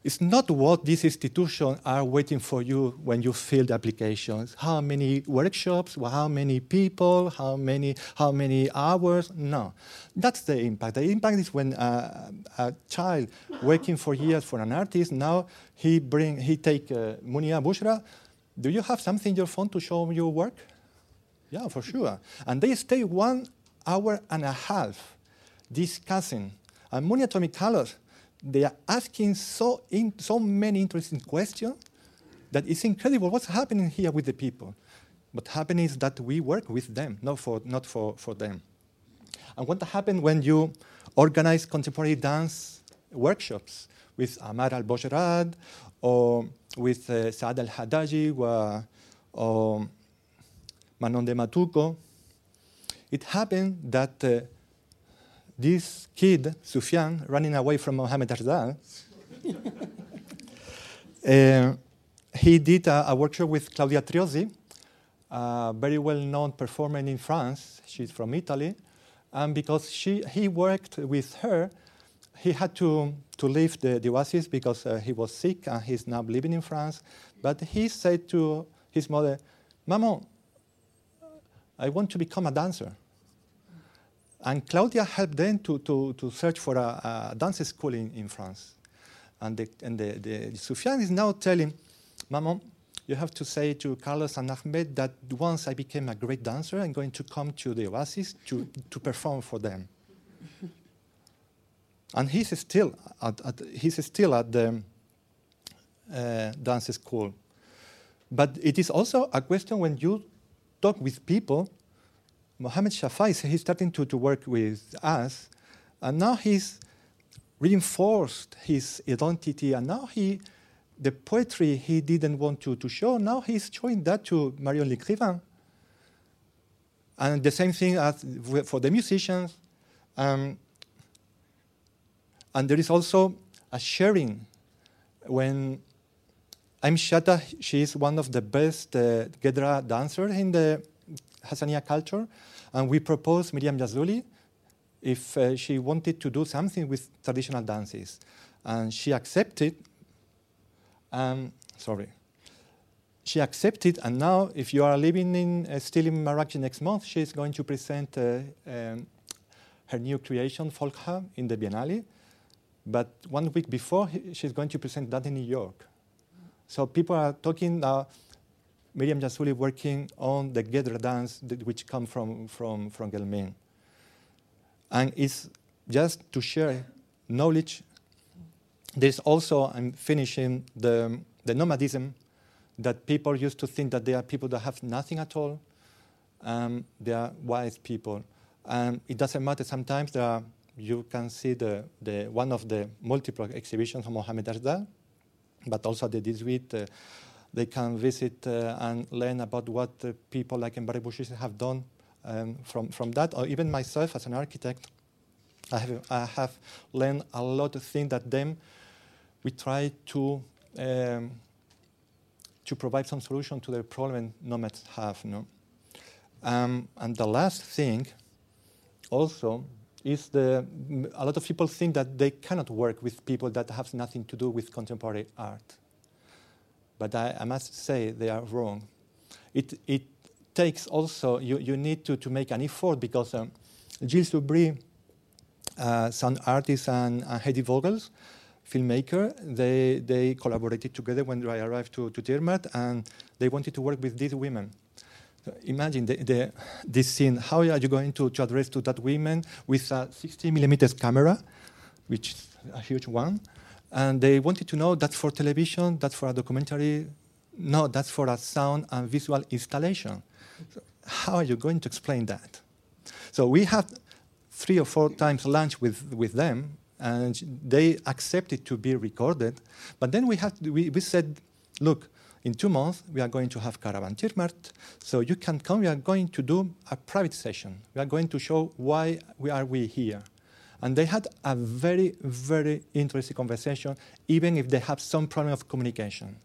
it's not what these institutions are waiting for you when you fill the applications. How many workshops, how many people, how many, how many hours? No. That's the impact. The impact is when a, a child working for years for an artist, now he bring, he take uh, Munia Bushra, do you have something in your phone to show your work? Yeah, for sure. And they stay one hour and a half discussing. And Munia told me, Carlos, they are asking so, in, so many interesting questions that it's incredible what's happening here with the people. What happens is that we work with them, not for, not for, for them. And what happens when you organize contemporary dance workshops with Amar al Bojrad or with uh, Saad al Hadaji or, or Manon de Matuco? It happened that uh, this kid, Sufyan, running away from Mohammed Arzal, uh, he did a, a, workshop with Claudia Triozzi, a very well-known performer in France. She's from Italy. And because she, he worked with her, he had to, to leave the, the Oasis because uh, he was sick and he's now living in France. But he said to his mother, Maman, I want to become a dancer. And Claudia helped them to, to, to search for a, a dance school in, in France. And, the, and the, the, Sufyan is now telling, Maman, you have to say to Carlos and Ahmed that once I became a great dancer, I'm going to come to the Oasis to, to perform for them. and he's still at, at, he's still at the uh, dance school. But it is also a question when you talk with people Mohammed Shafai, he's starting to, to work with us, and now he's reinforced his identity, and now he, the poetry he didn't want to, to show, now he's showing that to Marion Lécrivain. And the same thing as for the musicians. Um, And there is also a sharing. When I'm Shata, she is one of the best uh, Gedra dancers in the Hassaniya culture. And we proposed Miriam Jazuli if uh, she wanted to do something with traditional dances. And she accepted. Um, sorry. She accepted, and now, if you are living in uh, still in Marrakech next month, she's going to present uh, um, her new creation, Folk Hub, in the Biennale. But one week before, she's going to present that in New York. So people are talking uh, Miriam Jazuli working on the Gedra dance, which come from, from, from Guelmim. And it's just to share knowledge. There's also, I'm finishing the, the nomadism that people used to think that they are people that have nothing at all. Um, they are wise people. Um, it doesn't matter. Sometimes there are, you can see the, the, one of the multiple exhibitions of Mohamed Ajda, but also the 18. Uh, they can visit uh, and learn about what people like Mbare Bouchis have done um, from, from that. Or even myself as an architect, I have, I have learned a lot of things that them we try to um, to provide some solution to the problem nomads have. No? Um, and the last thing also is the a lot of people think that they cannot work with people that have nothing to do with contemporary art. But I, I must say they are wrong. It, it takes also, you, you need to, to make an effort because um, Gilles Soubry, uh, some artist and, and Heidi Vogels, filmmaker, they, they collaborated together when I arrived to, to and they wanted to work with these women. Imagine the, the, this scene. How are you going to, to address to that women with a 60 millimeters camera, which is a huge one, and they wanted to know that's for television, that's for a documentary. No, that's for a sound and visual installation. So how are you going to explain that? So we had three or four times lunch with, with them, and they accepted to be recorded. But then we, had, we, we said, look, in two months, we are going to have Caravan Tighmert, so you can come. We are going to do a private session. We are going to show why we are we here. And they had a very, very interesting conversation, even if they have some problem of communication.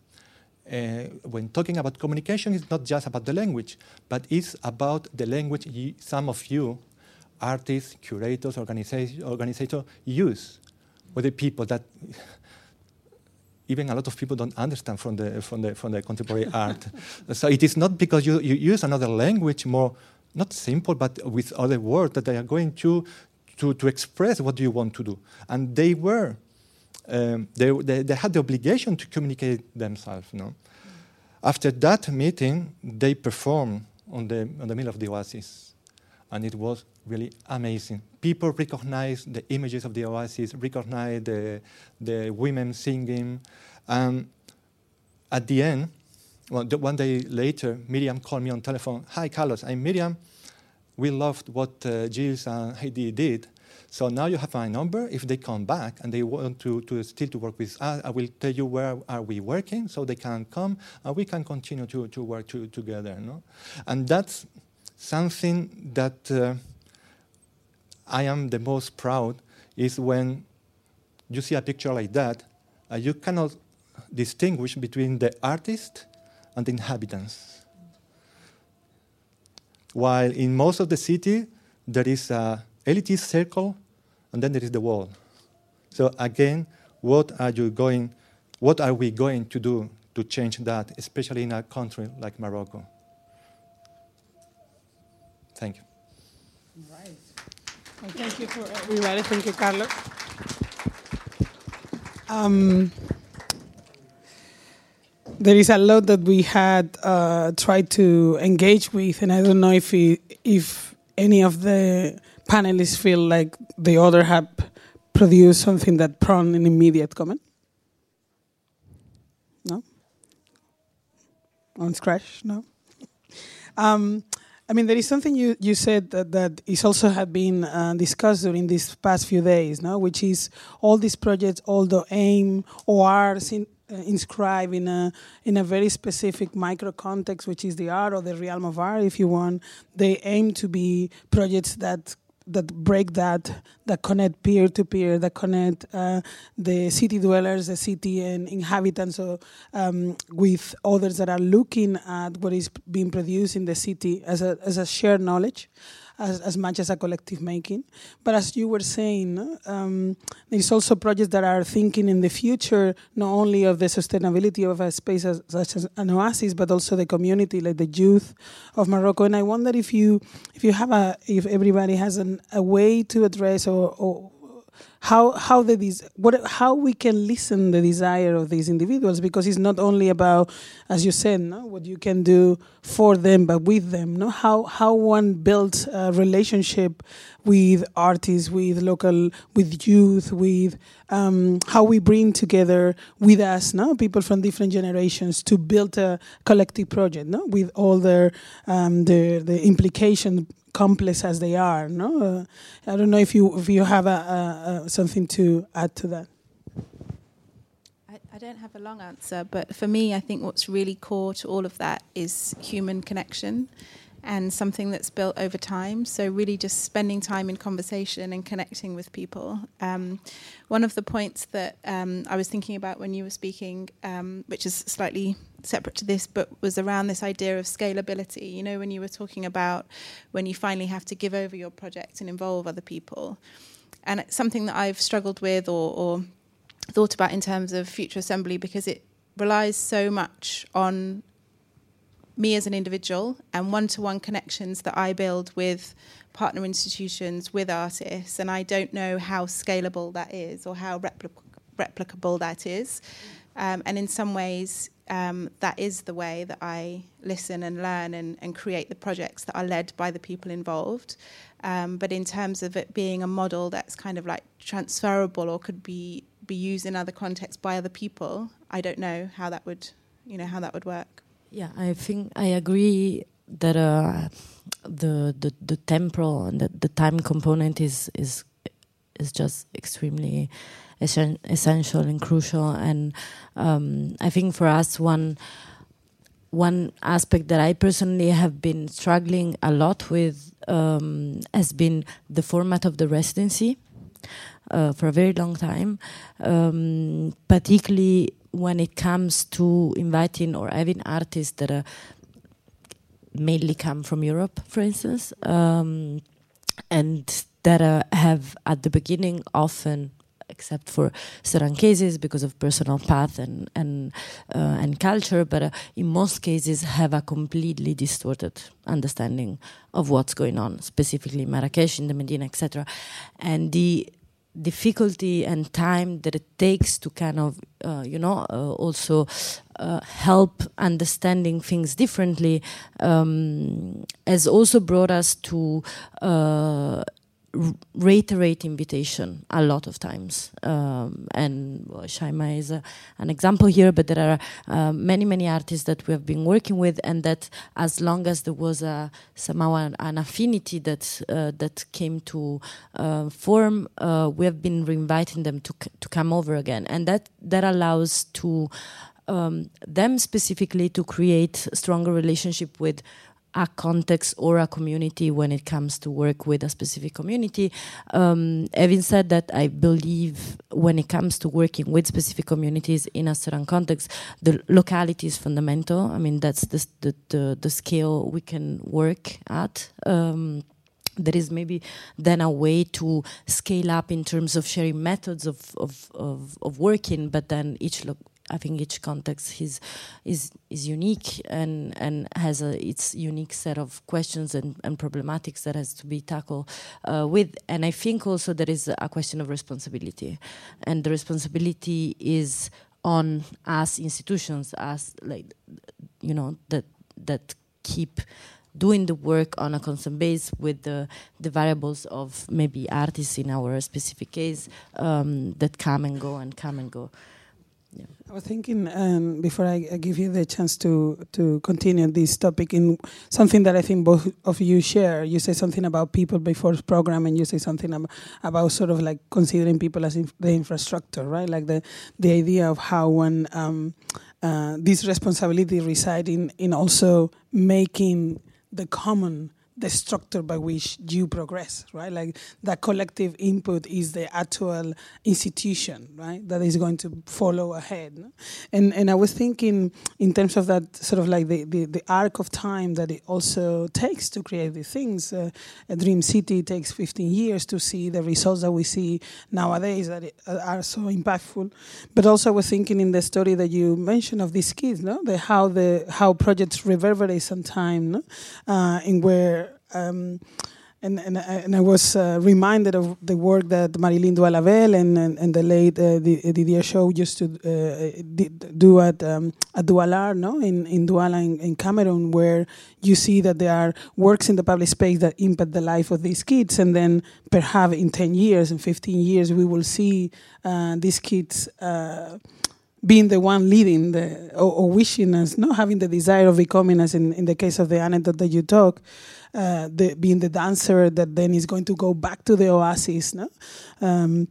Uh, when talking about communication, it's not just about the language, but it's about the language you, some of you, artists, curators, organizers, use with the people that even a lot of people don't understand from the, from the, from the contemporary art. So it is not because you, you use another language more, not simple, but with other words that they are going to to, to express what do you want to do. And they were, um, they, they, they, had the obligation to communicate themselves. No? After that meeting, they performed on the, on the middle of the oasis. And it was really amazing. People recognized the images of the oasis, recognized the, the women singing. And at the end, well, one day later, Miriam called me on telephone. Hi, Carlos, I'm Miriam we loved what uh, Gilles and Heidi did. So now you have my number. If they come back and they want to, to still to work with us, I will tell you where are we working so they can come and we can continue to, to work to, together. No? And that's something that uh, I am the most proud is when you see a picture like that, uh, you cannot distinguish between the artist and the inhabitants. While in most of the city, there is a elitist circle, and then there is the wall. So again, what are you going? What are we going to do to change that, especially in a country like Morocco? Thank you. Right. Well, thank you for everybody. Thank you, Carlos. Um, there is a lot that we had uh, tried to engage with, and I don't know if he, if any of the panelists feel like the other have produced something that prompt an immediate comment. No. On scratch, no. Um, I mean, there is something you, you said that, that is also had been uh, discussed during these past few days, no? which is all these projects, although aim or are uh, inscribed in a in a very specific micro context, which is the art or the realm of art, if you want. They aim to be projects that that break that that connect peer to peer that connect uh, the city dwellers the city and inhabitants so, um, with others that are looking at what is being produced in the city as a as a shared knowledge as, as much as a collective making. But as you were saying, um, there's also projects that are thinking in the future not only of the sustainability of a space as, such as an oasis, but also the community, like the youth of Morocco. And I wonder if you if you have a if everybody has an, a way to address or, or how how the what how we can listen the desire of these individuals because it's not only about as you said no what you can do for them but with them no? How how one builds a relationship with artists with local with youth with um, how we bring together with us no? People from different generations to build a collective project no? With all their um, the the implications complex as they are. No, uh, I don't know if you if you have a, a, a something to add to that. I, I don't have a long answer, but for me, I think what's really core to all of that is human connection and something that's built over time. So, really, just spending time in conversation and connecting with people. Um, one of the points that um, I was thinking about when you were speaking, um, which is slightly separate to this, but was around this idea of scalability. You know, when you were talking about when you finally have to give over your project and involve other people. And it's something that I've struggled with or, or thought about in terms of future assembly because it relies so much on me as an individual and one to one connections that I build with partner institutions, with artists. And I don't know how scalable that is or how repli- replicable that is. Um, and in some ways, um, that is the way that I listen and learn and, and, create the projects that are led by the people involved. Um, but in terms of it being a model that's kind of like transferable or could be be used in other contexts by other people, I don't know how that would you know how that would work. Yeah, I think I agree that uh, the, the the temporal and the, the time component is is is just extremely essential and crucial. And um, I think for us, one one aspect that I personally have been struggling a lot with um, has been the format of the residency uh, for a very long time, um, particularly when it comes to inviting or having artists that are mainly come from Europe, for instance, um, and that uh, have at the beginning often except for certain cases because of personal path and and uh, and culture, but uh, in most cases have a completely distorted understanding of what's going on, specifically Marrakesh, in the Medina, etc. And the difficulty and time that it takes to kind of uh, you know uh, also uh, help understanding things differently um, has also brought us to uh, reiterate invitation a lot of times. Um, and Shaima is a, an example here, but there are uh, many, many artists that we have been working with, and that as long as there was a, somehow an, an affinity that uh, that came to uh, form, uh, we have been reinviting them to to come over again, and that that allows to um, them specifically to create stronger relationship with a context or a community when it comes to work with a specific community. Um, having said that, I believe when it comes to working with specific communities in a certain context, the locality is fundamental. I mean, that's the, the, the, the scale we can work at. Um, there is maybe then a way to scale up in terms of sharing methods of, of, of, of working, but then each lo- I think each context is is is unique and and has a, its unique set of questions and, and problematics that has to be tackled uh, with. And I think also there is a question of responsibility, and the responsibility is on us institutions, as like you know that that keep doing the work on a constant base with the, the variables of maybe artists in our specific case um, that come and go and come and go. I was thinking um, before I, I, give you the chance to to continue this topic in something that I think both of you share. You say something about people before program, and you say something about, about sort of like considering people as inf- the infrastructure, right? Like the the idea of how one um, uh, this responsibility reside in in also making the common the structure by which you progress, right? Like that collective input is the actual institution, right? That is going to follow ahead. No? And and I was thinking in terms of that sort of like the, the, the arc of time that it also takes to create these things. Uh, a Dream City takes 15 years to see the results that we see nowadays that uh, are so impactful. But also I was thinking in the story that you mentioned of these kids, no? The how the how projects reverberate some time, no? Uh, in where um, and, and, and I was uh, reminded of the work that Marilyn Douala Bell and, and, and, the late uh, Didier Schaub used to uh, do at, um, at Douala, no? in, in Douala in, in, Cameroon, where you see that there are works in the public space that impact the life of these kids. And then perhaps in 10 years, in 15 years, we will see uh, these kids uh, being the one leading the, or, or, wishing us, not having the desire of becoming us in, in the case of the anecdote that you talk, uh, the, being the dancer that then is going to go back to the oasis. No? Um,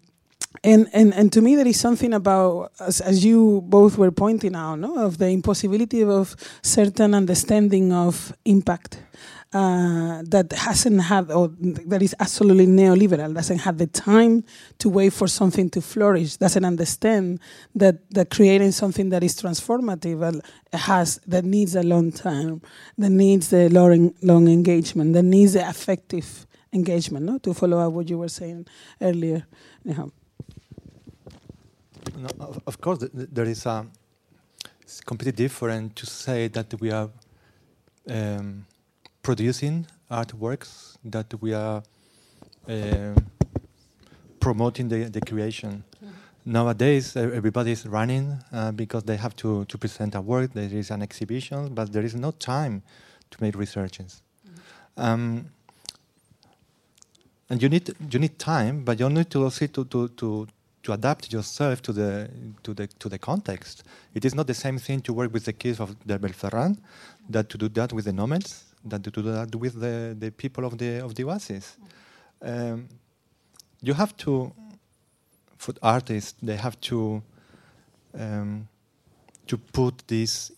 and, and, and to me, there is something about, as, as you both were pointing out, no? of the impossibility of certain understanding of impact uh, that hasn't had, or that is absolutely neoliberal, doesn't have the time to wait for something to flourish, doesn't understand that, that creating something that is transformative has, that needs a long time, that needs the long, long engagement, that needs the affective engagement, no? to follow up what you were saying earlier. Yeah. No, of course, there is a. It's completely different to say that we are um, producing artworks that we are uh, promoting the, the creation. Mm -hmm. Nowadays, everybody is running uh, because they have to, to present a work. There is an exhibition, but there is no time to make researches. Mm -hmm. um, and you need you need time, but you need to also to, to, to to adapt yourself to the to the to the context. It is not the same thing to work with the kids of the Belferrand that to do that with the nomads that to do that with the, the people of the of the oasis. Um, you have to, for artists, they have to um, to put this.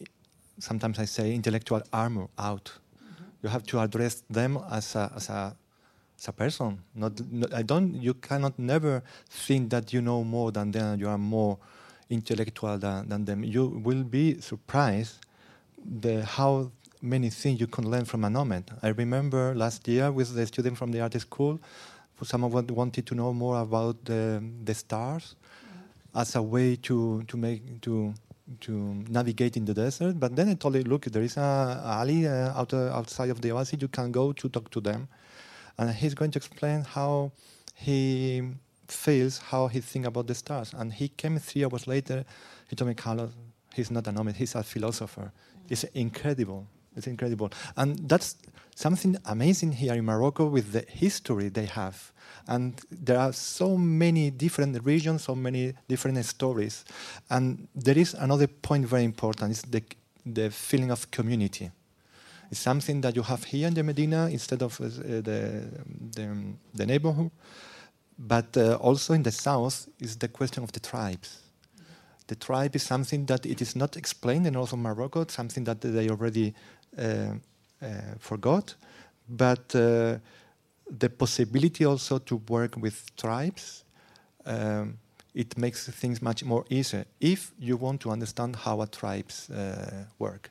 Sometimes I say intellectual armor out. Mm-hmm. You have to address them as a as a as a person. Not, not, I don't. You cannot never think that you know more than them. You are more intellectual than, than them. You will be surprised the how many things you can learn from a nomad. I remember last year with the student from the art school, some of them wanted to know more about the, the stars as a way to to make to to navigate in the desert. But then I told him, look, there is a alley uh, out, uh, outside of the oasis. You can go to talk to them, and he's going to explain how he feels, how he thinks about the stars. And he came three hours later. He told me, Carlos, he's not a nomad. He's a philosopher. It's incredible it's incredible. And that's something amazing here in Morocco with the history they have. And there are so many different regions, so many different stories. And there is another point very important, it's the, the feeling of community. It's something that you have here in the Medina instead of uh, the, the, the, neighborhood. But uh, also in the south is the question of the tribes the tribe is something that it is not explained in also Morocco, it's something that they already forgot, but uh, the possibility also to work with tribes, um, it makes things much more easier if you want to understand how a tribes work.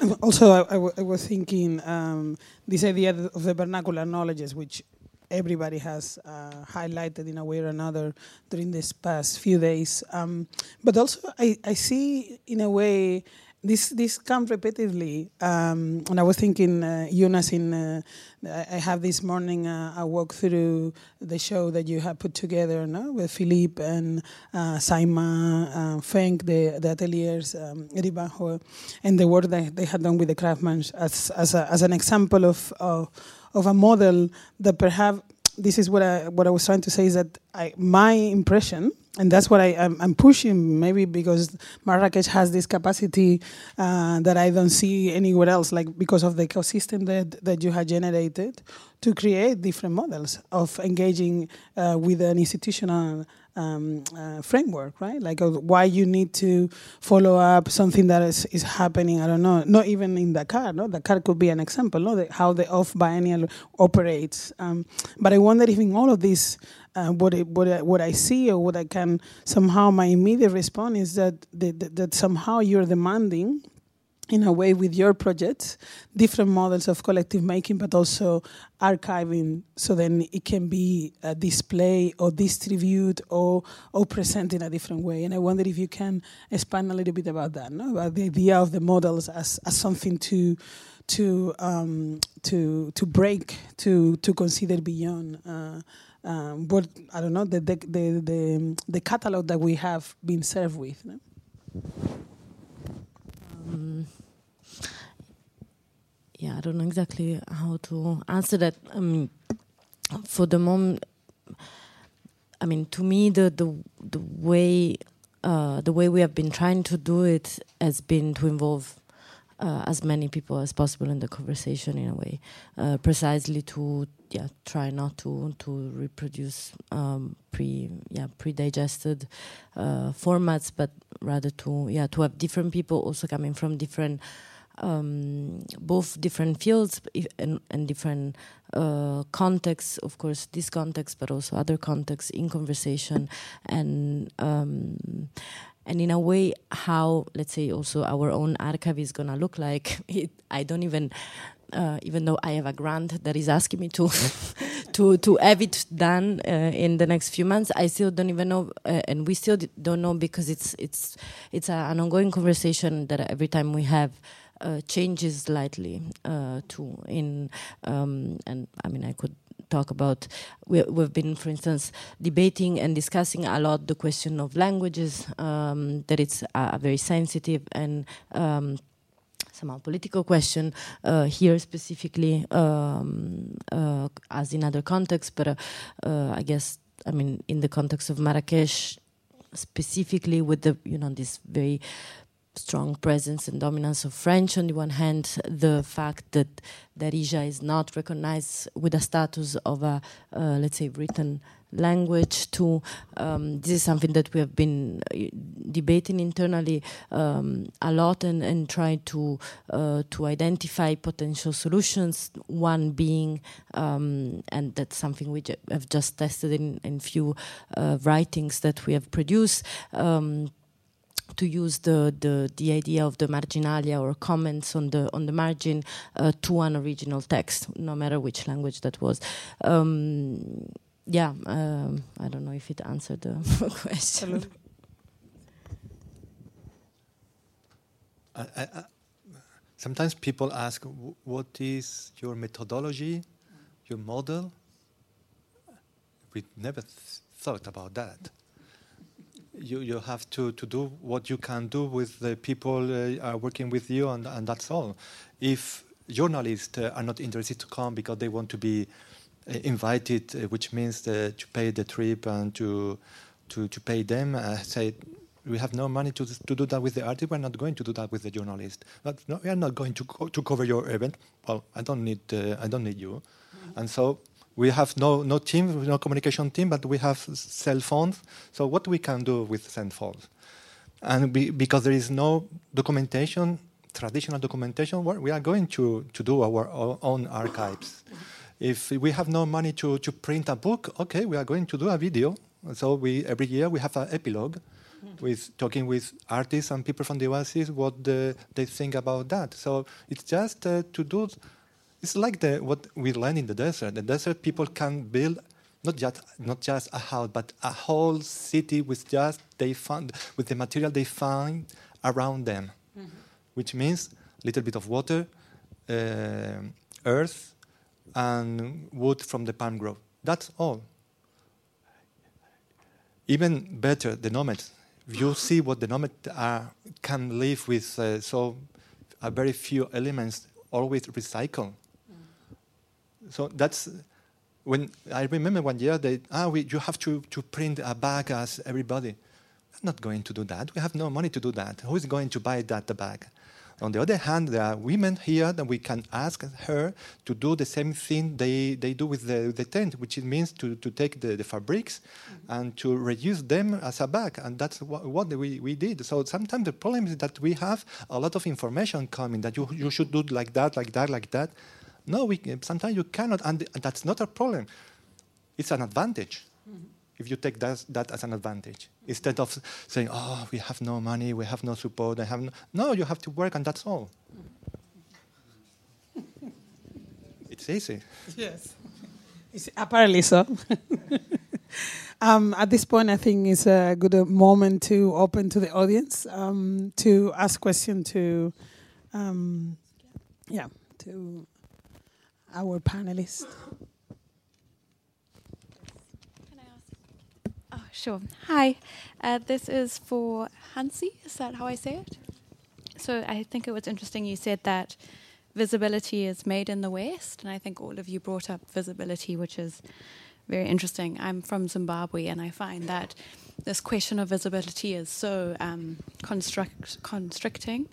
Um, also, I, was thinking um, this idea of the vernacular knowledges, which everybody has uh, highlighted in a way or another during this past few days. Um, but also, I, I, see in a way this this comes repeatedly, um, and I was thinking, uh, Jonas, in uh, I have this morning uh, a walk through the show that you have put together, no, with Philippe and uh, Saima, uh, Feng, the the ateliers, um, Eribanjo, and the work that they had done with the craftsmen as as, a, as an example of, of of a model that perhaps this is what I what I was trying to say is that I, my impression and that's what I, am I'm pushing, maybe because Marrakech has this capacity uh, that I don't see anywhere else, like because of the ecosystem that, that you have generated to create different models of engaging uh, with an institutional um, uh, framework, right? Like uh, why you need to follow up something that is, is happening. I don't know. Not even in Dakar. No, Dakar could be an example. No, the, how the off biennial operates. Um, but I wonder if in all of this, uh, what it, what I, what I see or what I can somehow my immediate response is that that, that somehow you're demanding in a way with your projects different models of collective making but also archiving so then it can be a display or distribute or or present in a different way and i wonder if you can expand a little bit about that no? about the idea of the models as, as something to to um, to to break to to consider beyond uh, um, what I don't know the the, the the the catalog that we have been served with. No? Um, yeah, I don't know exactly how to answer that. I mean, for the moment, I mean, to me, the the the way uh, the way we have been trying to do it has been to involve uh, as many people as possible in the conversation in a way, uh, precisely to yeah try not to to reproduce um, pre yeah pre-digested uh, formats, but rather to yeah to have different people also coming from different um, both different fields and, and different uh, contexts, of course, this context, but also other contexts in conversation, and um, and in a way, how let's say also our own archive is gonna look like. It, I don't even. Uh, even though I have a grant that is asking me to to to have it done uh, in the next few months, I still don't even know, uh, and we still don't know because it's it's it's a, an ongoing conversation that every time we have changes slightly uh, too. In um, and I mean, I could talk about. We, have been, for instance, debating and discussing a lot the question of languages. Um, that it's a, a, very sensitive and um, somehow political question uh, here specifically, um, uh, as in other contexts. But uh, uh, I guess I mean in the context of Marrakesh specifically with the you know this very strong presence and dominance of French. On the one hand, the fact that Darija is not recognized with a status of a, uh, let's say, written language. To um, this is something that we have been uh, debating internally um, a lot and, and try to uh, to identify potential solutions. One being um, and that's something we have just tested in, in few uh, writings that we have produced um, to use the, the, the idea of the marginalia or comments on the on the margin uh, to an original text, no matter which language that was. Um, yeah, um, I don't know if it answered the question. I, I, sometimes people ask, "What is your methodology, your model?" We never th thought about that you, you have to, to do what you can do with the people uh, working with you, and, and that's all. If journalists uh, are not interested to come because they want to be uh, invited, uh, which means to pay the trip and to to, to pay them, uh, say we have no money to, to do that with the artist. We're not going to do that with the journalist. But no, we are not going to co to cover your event. Well, I don't need uh, I don't need you, mm -hmm. and so we have no, no team, no communication team, but we have cell phones. So what we can do with cell phones? And be, because there is no documentation, traditional documentation, we are going to, to do our own archives. If we have no money to, to print a book, okay, we are going to do a video. So we, every year we have an epilogue with talking with artists and people from the oasis what the, they think about that. So it's just uh, to do it's like the, what we learn in the desert. The desert people can build not just not just a house, but a whole city with just they find with the material they find around them, mm-hmm. which means a little bit of water, uh, earth, and wood from the palm grove. That's all. Even better, the nomads. You see what the nomads are, can live with, uh, so a very few elements, always recycle so that's when I remember one year they ah we, you have to, to print a bag as everybody. I'm not going to do that. We have no money to do that. Who is going to buy that bag? On the other hand, there are women here that we can ask her to do the same thing they, they do with the, the tent, which it means to, to take the, the fabrics and to reuse them as a bag. And that's what, what we, we did. So sometimes the problem is that we have a lot of information coming that you, you should do like that, like that, like that. No, we, sometimes you cannot, and that's not a problem. It's an advantage. Mm-hmm if you take that, that as an advantage instead of saying, "Oh, we have no money, we have no support, I have no." No, you have to work, and that's all. it's easy. Yes, it's apparently so. um, at this point, I think it's a good uh, moment to open to the audience um, to ask questions to, um, yeah, to our panelists. Can I ask Oh, sure. Hi. Uh, this is for Hansi. Is that how I say it? So I think it was interesting you said that visibility is made in the West, and I think all of you brought up visibility, which is very interesting. I'm from Zimbabwe, and I find that this question of visibility is so um, constricting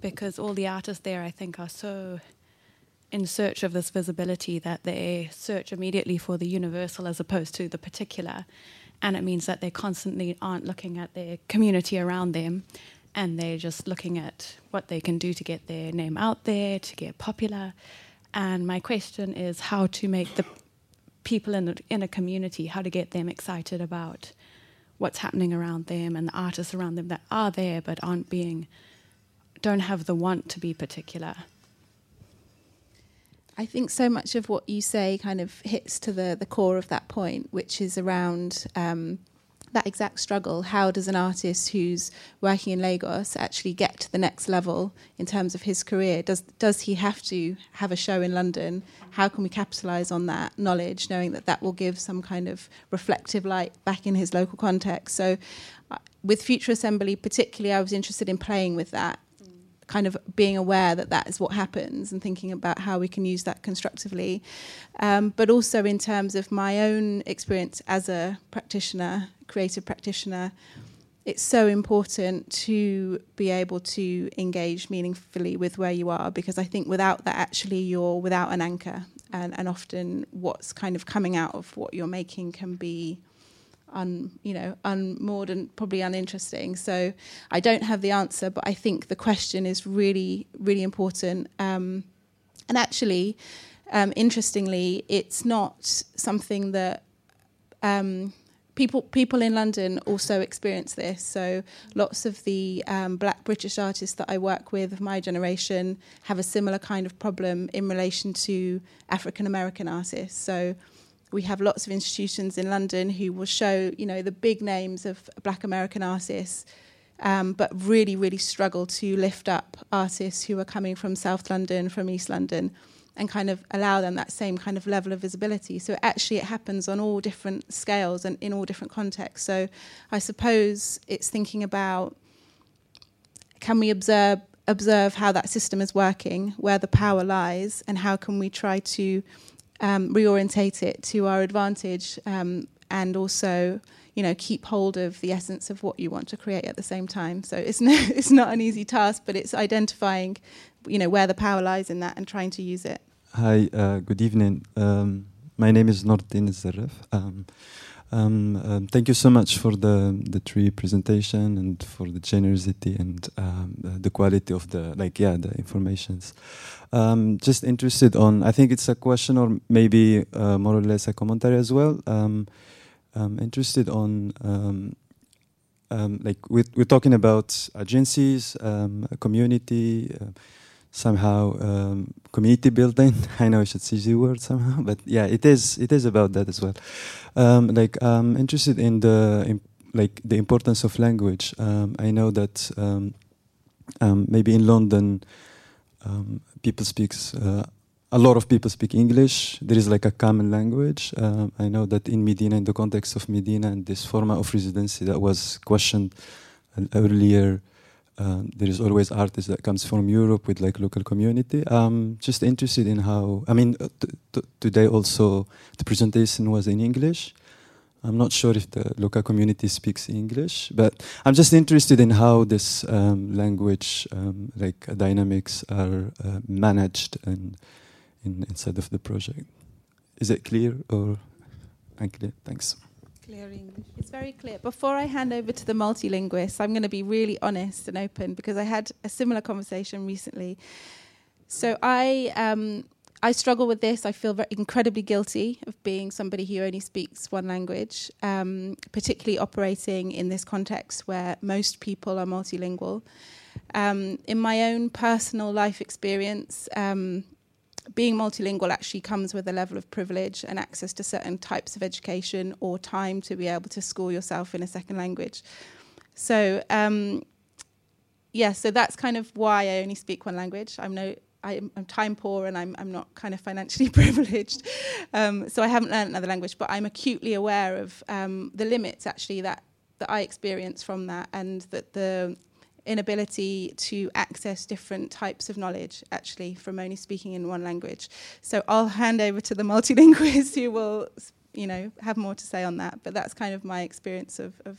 because all the artists there, I think, are so in search of this visibility that they search immediately for the universal as opposed to the particular and it means that they constantly aren't looking at their community around them and they're just looking at what they can do to get their name out there, to get popular. And my question is how to make the people in, the, in a community, how to get them excited about what's happening around them and the artists around them that are there but aren't being, don't have the want to be particular. I think so much of what you say kind of hits to the, the core of that point, which is around um, that exact struggle. How does an artist who's working in Lagos actually get to the next level in terms of his career? Does does he have to have a show in London? How can we capitalise on that knowledge, knowing that that will give some kind of reflective light back in his local context? So, uh, with Future Assembly, particularly, I was interested in playing with that kind of being aware that that is what happens and thinking about how we can use that constructively. Um, but also in terms of my own experience as a practitioner, creative practitioner, it's so important to be able to engage meaningfully with where you are because I think without that, actually, you're without an anchor. And, and often what's kind of coming out of what you're making can be un, you know, unmoored and probably uninteresting. So I don't have the answer, but I think the question is really, really important. Um, and actually, um, interestingly, it's not something that um, people people in London also experience this. So lots of the um, Black British artists that I work with of my generation have a similar kind of problem in relation to African American artists. So we have lots of institutions in London who will show, you know, the big names of Black American artists, um, but really, really struggle to lift up artists who are coming from South London, from East London, and kind of allow them that same kind of level of visibility. So actually, it happens on all different scales and in all different contexts. So I suppose it's thinking about can we observe observe how that system is working, where the power lies, and how can we try to um, reorientate it to our advantage um, and also you know keep hold of the essence of what you want to create at the same time. So it's no, it's not an easy task but it's identifying you know where the power lies in that and trying to use it. Hi uh, good evening. Um, my name is Nordin Zarraf um, um, thank you so much for the the tree presentation and for the generosity and um, the quality of the like yeah the informations. Um, just interested on I think it's a question or maybe uh, more or less a commentary as well. Um, um, interested on like we're, we're talking about agencies, community. Uh, somehow um, community building. I know it's a cheesy word somehow, but yeah, it is. It is about that as well. Um, like I'm interested in the in, like the importance of language. Um, I know that um, um, maybe in London um, people speaks. Uh, a lot of people speak English. There is like a common language. I know that in Medina, in the context of Medina and this format of residency that was questioned earlier, uh, there is always artists that comes from Europe with like local community. I'm just interested in how. I mean, uh, today also the presentation was in English, I'm not sure if the local community speaks English, but I'm just interested in how this um, language, um, like uh, dynamics, are uh, managed and in, inside of the project. Is it clear or unclear? Thanks. Clear English. It's very clear. Before I hand over to the multilinguist, I'm going to be really honest and open because I had a similar conversation recently. So I. Um, I struggle with this. I feel incredibly guilty of being somebody who only speaks one language, um, particularly operating in this context where most people are multilingual. Um, in my own personal life experience, um, being multilingual actually comes with a level of privilege and access to certain types of education or time to be able to school yourself in a second language. So, um, yeah, so that's kind of why I only speak one language. I'm no I'm, I'm, time poor and I'm, I'm not kind of financially privileged. Um, so I haven't learned another language, but I'm acutely aware of um, the limits actually that, that I experience from that and that the inability to access different types of knowledge actually from only speaking in one language. So I'll hand over to the multilinguist who will, you know, have more to say on that. But that's kind of my experience of, of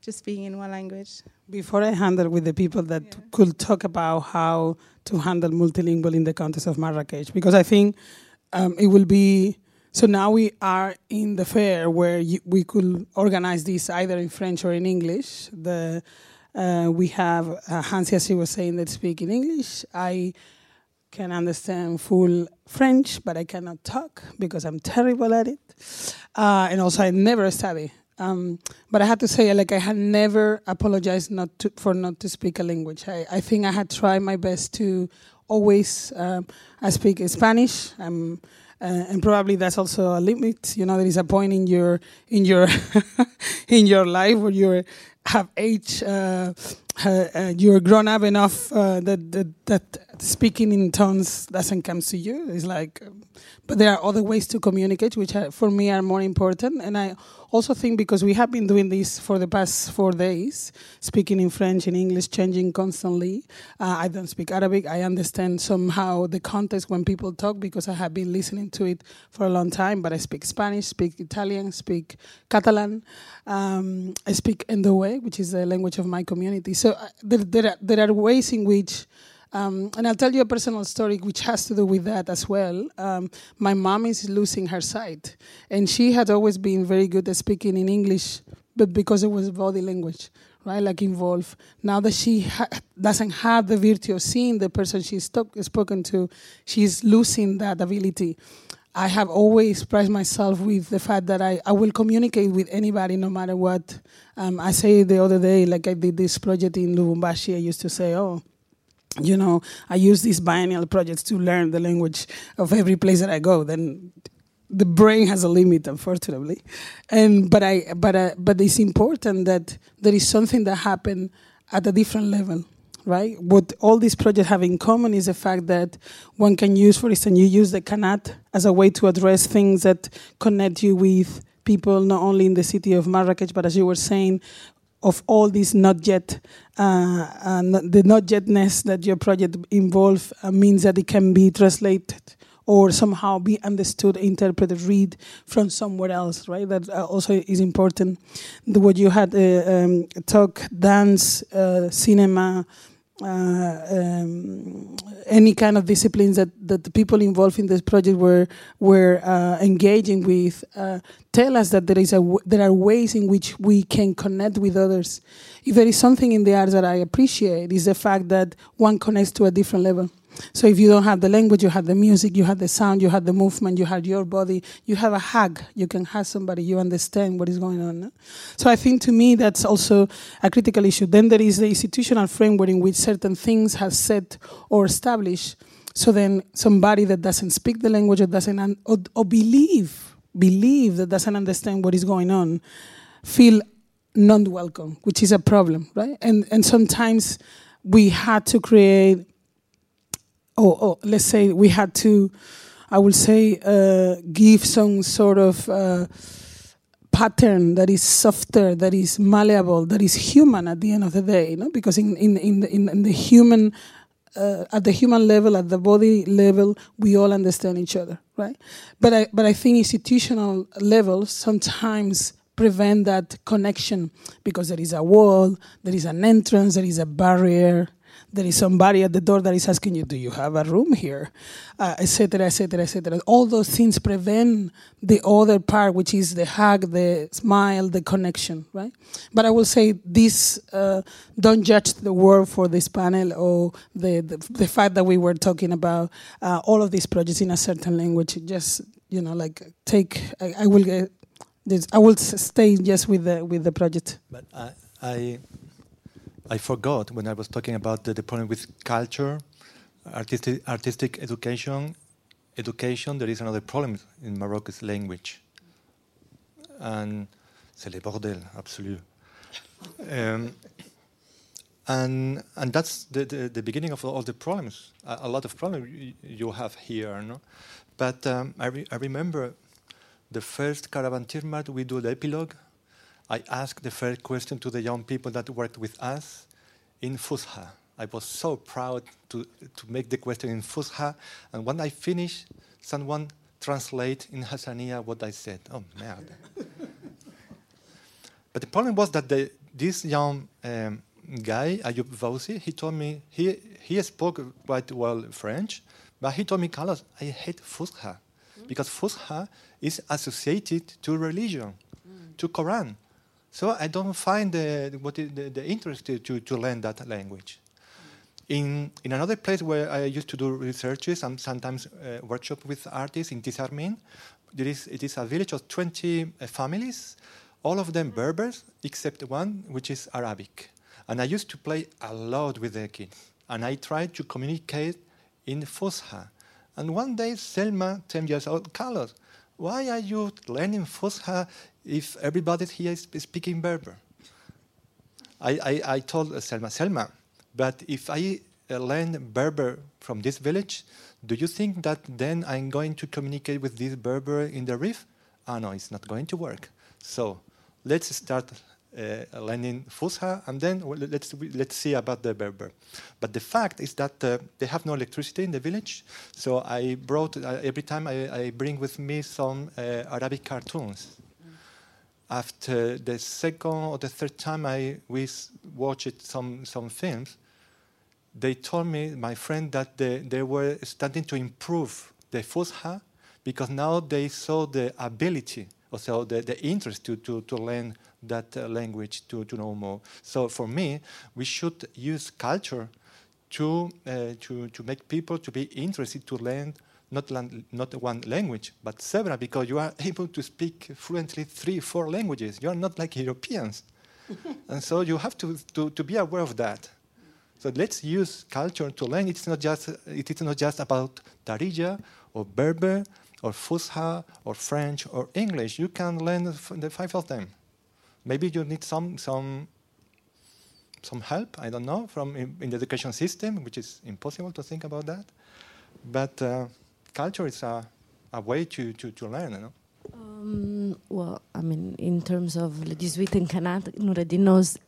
just speaking in one language. Before I handle with the people that yeah. could talk about how to handle multilingual in the context of Marrakech, because I think um, it will be. So now we are in the fair where you, we could organize this either in French or in English. The uh, we have uh, Hansi, as he was saying, that speak in English. I can understand full French, but I cannot talk because I'm terrible at it. Uh, and also, I never study. Um, but I had to say, like, I had never apologized not to, for not to speak a language. I, I think I had tried my best to always. Um, I speak Spanish. Um, uh, and probably that's also a limit. You know, there is a point in your in your in your life where you have age. Uh, uh, you're grown up enough uh, that, that, that speaking in tones doesn't come to you. It's like, but there are other ways to communicate, which are, for me are more important. And I also think because we have been doing this for the past four days, speaking in French and English, changing constantly. Uh, I don't speak Arabic. I understand somehow the context when people talk because I have been listening to it for a long time. But I speak Spanish, speak Italian, speak Catalan. Um, I speak Ndowe, which is the language of my community. So uh, there, there, are, there are ways in which um, and I'll tell you a personal story which has to do with that as well. Um, my mom is losing her sight, and she had always been very good at speaking in English, but because it was body language, right, like involved. Now that she ha- doesn't have the virtue of seeing the person she's spoken to, she's losing that ability. I have always prided myself with the fact that I, I will communicate with anybody no matter what. Um, I say the other day, like I did this project in Lubumbashi, I used to say, oh, you know, I use these biennial projects to learn the language of every place that I go. Then the brain has a limit, unfortunately. And but I but uh, but it's important that there is something that happened at a different level, right? What all these projects have in common is the fact that one can use, for instance, you use the Qanat as a way to address things that connect you with people not only in the city of Marrakech, but as you were saying, of all these not yet, uh, uh, the not yetness that your project involves uh, means that it can be translated or somehow be understood, interpreted, read from somewhere else, right? That uh, also is important. The, what you had uh, um, talk, dance, uh, cinema, uh, um, any kind of disciplines that, that the people involved in this project were were uh, engaging with uh, tell us that there is a there are ways in which we can connect with others. If there is something in the arts that I appreciate is the fact that one connects to a different level. So if you don't have the language, you have the music, you have the sound, you have the movement, you have your body, you have a hug. You can hug somebody, you understand what is going on. So I think to me that's also a critical issue. Then there is the institutional framework in which certain things have set or established. So then somebody that doesn't speak the language or doesn't un- or, or believe believe that doesn't understand what is going on feel not welcome, which is a problem, right? And and sometimes we had to create or, or let's say we had to, I would say, uh, give some sort of uh, pattern that is softer, that is malleable, that is human at the end of the day. You know? Because in, in, in, the, in, in the human uh, at the human level, at the body level, we all understand each other, right? But I, but I think institutional levels sometimes prevent that connection because there is a wall, there is an entrance, there is a barrier, there is somebody at the door that is asking you, "Do you have a room here?" Etc. Etc. Etc. All those things prevent the other part, which is the hug, the smile, the connection, right? But I will say this: uh, don't judge the world for this panel or the the, the fact that we were talking about uh, all of these projects in a certain language. Just you know, like take. I, I will get. This, I will stay just with the with the project. But I, I I forgot when I was talking about the, the problem with culture, artistic, artistic education, education, there is another problem in Morocco's language. And c'est le bordel, absolu. um, and and that's the, the, the, beginning of all the problems, a, a lot of problems you have here. No? But um, I, re I remember the first Caravan Tighmert, we do the epilogue, I asked the first question to the young people that worked with us in Fusha. I was so proud to, to make the question in Fusha. And when I finished, someone translate in Hassaniya what I said. Oh, man. but the problem was that the, this young um, guy, Ayub Vausi, he told me, he, he spoke quite well French, but he told me, Carlos, I hate Fusha because Fusha is associated to religion, mm. to Quran. So I don't find the, the, the interest to, to learn that language. In, in another place where I used to do researches and sometimes uh, workshop with artists in Tisarmin, there is, it is a village of 20 uh, families, all of them Berbers, except one which is Arabic. And I used to play a lot with the kids. And I tried to communicate in Fusha. And one day, Selma, 10 years old, Carlos, why are you learning Fusha if everybody here is speaking Berber? I, I, I told Selma, Selma, but if I uh, learn Berber from this village, do you think that then I'm going to communicate with this Berber in the Rif? Ah, no, it's not going to work. So let's start uh, learning Fusha, and then let's let's see about the Berber. But the fact is that uh, they have no electricity in the village, so I brought uh, every time I, I, bring with me some uh, Arabic cartoons. After the second or the third time I we watched some some films, they told me my friend that they, they were starting to improve the Fusha because now they saw the ability, also the, the interest to, to, to learn that uh, language to, to know more. So for me, we should use culture to, uh, to, to make people to be interested to learn not, not one language, but several, because you are able to speak fluently three, four languages. You are not like Europeans. and so you have to, to, to be aware of that. So let's use culture to learn. It's not just, it is not just about Darija or Berber or Fusha or French or English. You can learn the five of them. Maybe you need some some some help. I don't know from in, in the education system, which is impossible to think about that. But uh, culture is a, a way to, to, to learn. You know? Um, well, I mean, in terms of Le 18 in Canada, Noureddin knows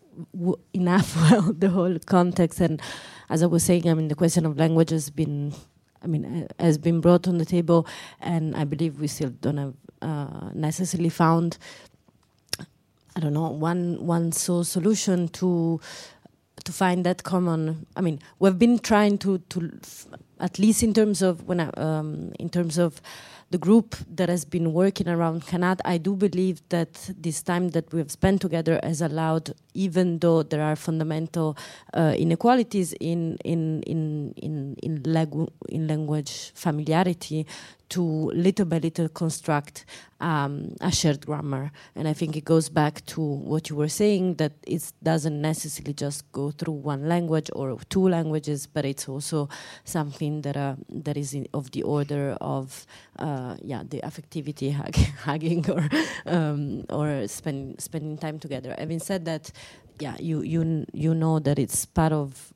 enough well the whole context. And as I was saying, I mean, the question of language has been, I mean, uh, has been brought on the table, and I believe we still don't have uh, necessarily found I don't know one one so solution to to find that common. I mean, we've been trying to to at least in terms of when I, um, in terms of the group that has been working around Qanat, I do believe that this time that we have spent together has allowed, even though there are fundamental uh, inequalities in in in in in, in language familiarity, to little by little construct um, a shared grammar. And I think it goes back to what you were saying that it doesn't necessarily just go through one language or two languages, but it's also something that uh, that is of the order of uh, yeah the affectivity hugging or um, or spend, spending time together. Having said that, yeah, you you you know that it's part of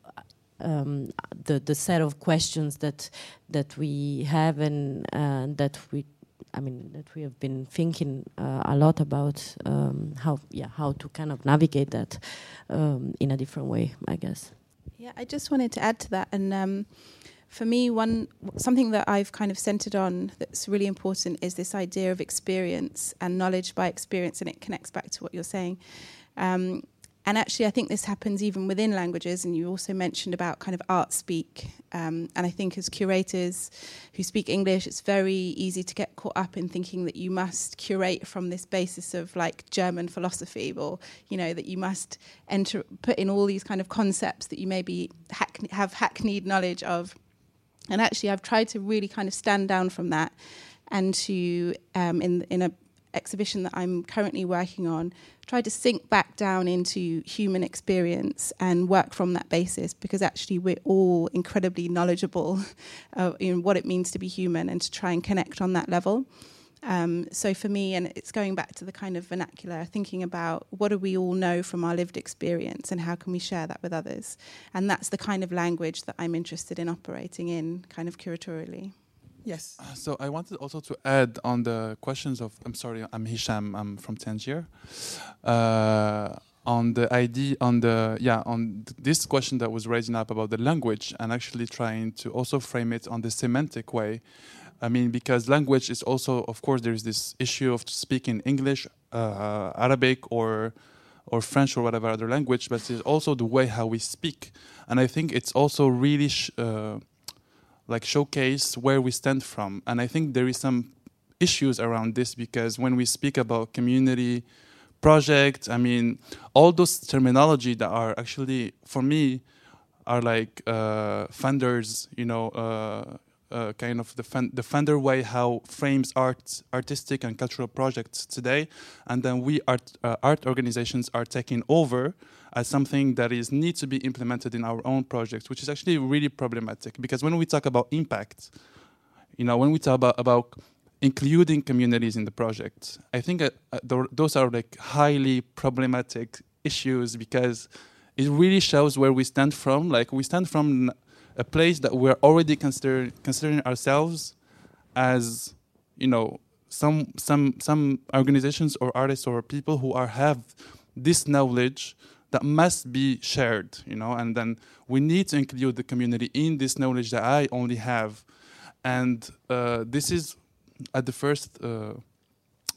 um, the the set of questions that that we have and uh, that we I mean that we have been thinking uh, a lot about um, how yeah how to kind of navigate that um, in a different way I guess yeah I just wanted to add to that and um, for me, one something that I've kind of centered on that's really important is this idea of experience and knowledge by experience, and it connects back to what you're saying. Um, and actually, I think this happens even within languages. And you also mentioned about kind of art speak. Um, and I think as curators who speak English, it's very easy to get caught up in thinking that you must curate from this basis of like German philosophy, or you know that you must enter put in all these kind of concepts that you maybe hack- have hackneyed knowledge of. And actually, I've tried to really kind of stand down from that and to um, in in a exhibition that I'm currently working on, try to sink back down into human experience and work from that basis because actually we're all incredibly knowledgeable uh, in what it means to be human and to try and connect on that level. Um, so for me, and it's going back to the kind of vernacular, thinking about what do we all know from our lived experience and how can we share that with others. And that's the kind of language that I'm interested in operating in, kind of curatorially. Yes. Uh, so I wanted also to add on the questions of. I'm sorry, I'm Hicham. I'm from Tangier. Uh, on the idea, on the yeah, on th- this question that was raising up about the language, and actually trying to also frame it on the semantic way. I mean, because language is also, of course, there is this issue of speaking English, uh, Arabic, or or French or whatever other language, but it's also the way how we speak, and I think it's also really. Sh- uh, like showcase where we stand from. And I think there is some issues around this because when we speak about community project, I mean, all those terminology that are actually for me are like uh, funders, you know, uh, uh, kind of the funder way how frames art, artistic and cultural projects today, and then we art uh, art organizations are taking over as something that is needs to be implemented in our own projects, which is actually really problematic because when we talk about impact, you know, when we talk about, about including communities in the project, I think uh, uh, th- those are like highly problematic issues because it really shows where we stand from. Like we stand from a place that we're already consider- considering ourselves as, you know, some some some organizations or artists or people who are have this knowledge that must be shared, you know, and then we need to include the community in this knowledge that I only have, and uh, this is at the first, uh,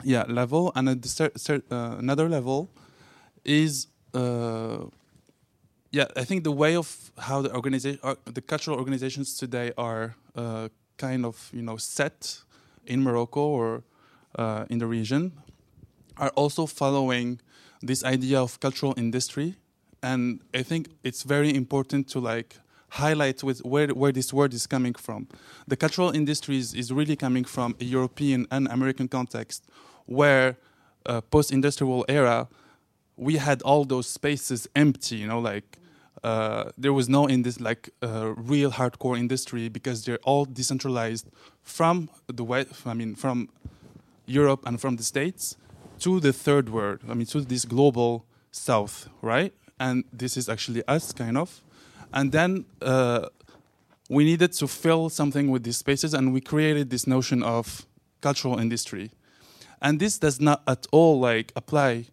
yeah, level, and at the cer- cer- uh, another level is, uh, yeah, I think the way of how the organization, uh, the cultural organizations today are uh, kind of, you know, set in Morocco or in the region, are also following this idea of cultural industry. And i think it's very important to like highlight with where, where this word is coming from. The cultural industry is, is really coming from a european and american context where uh, post-industrial era we had all those spaces empty you know like uh, there was no in this like uh, real hardcore industry because they're all decentralized from the west i mean from europe and from the states to the third world, I mean, to this global south, right? And this is actually us, kind of. And then uh, we needed to fill something with these spaces, and we created this notion of cultural industry. And this does not at all like apply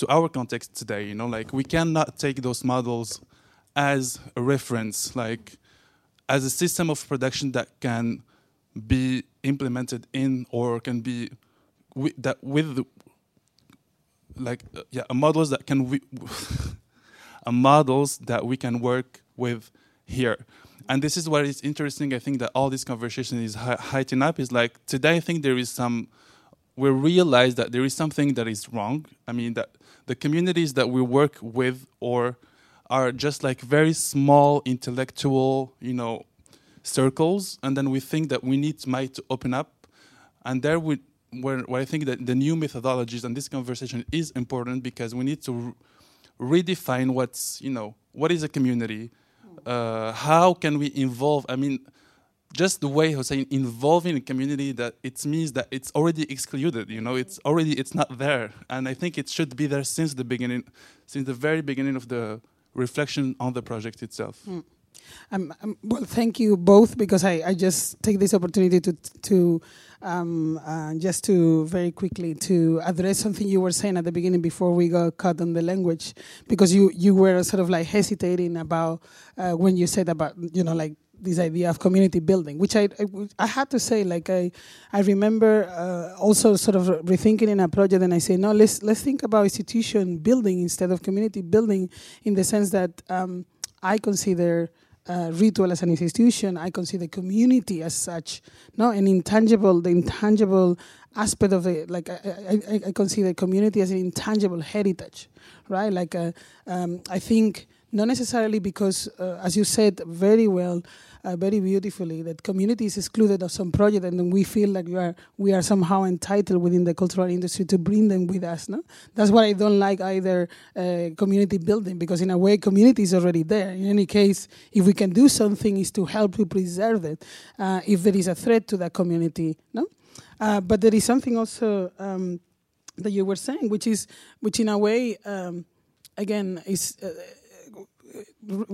to our context today. You know, like we cannot take those models as a reference, like as a system of production that can be implemented in or can be that with like uh, yeah models that can we models that we can work with here and this is what is interesting i think that all this conversation is heightening up is like today i think there is some we realize that there is something that is wrong i mean that the communities that we work with or are just like very small intellectual you know circles and then we think that we need might to open up and there we where, where I think that the new methodologies and this conversation is important because we need to re redefine what's, you know, what is a community? Uh, how can we involve? I mean, just the way saying involving a community that it means that it's already excluded you know it's already it's not there and i think it should be there since the beginning since the very beginning of the reflection on the project itself mm. Um, um, well, thank you both because I, I just take this opportunity to to um, uh, just to very quickly to address something you were saying at the beginning before we got cut on the language because you you were sort of like hesitating about uh, when you said about you know like this idea of community building, which I, I, I had to say, like I, I remember uh, also sort of rethinking in a project, and I say, no, let's let's think about institution building instead of community building, in the sense that um, I consider. Uh, ritual as an institution, I consider community as such, no, an intangible, the intangible aspect of it. Like I, I, I consider community as an intangible heritage, right? Like uh, um, I think not necessarily because, uh, as you said very well, uh, very beautifully, that community is excluded of some project, and then we feel like we are we are somehow entitled within the cultural industry to bring them with us. No, that's what I don't like either. Uh, community building, because in a way, community is already there. In any case, if we can do something, is to help to preserve it. Uh, if there is a threat to that community, no. Uh, but there is something also um, that you were saying, which is which in a way. Um, again is uh,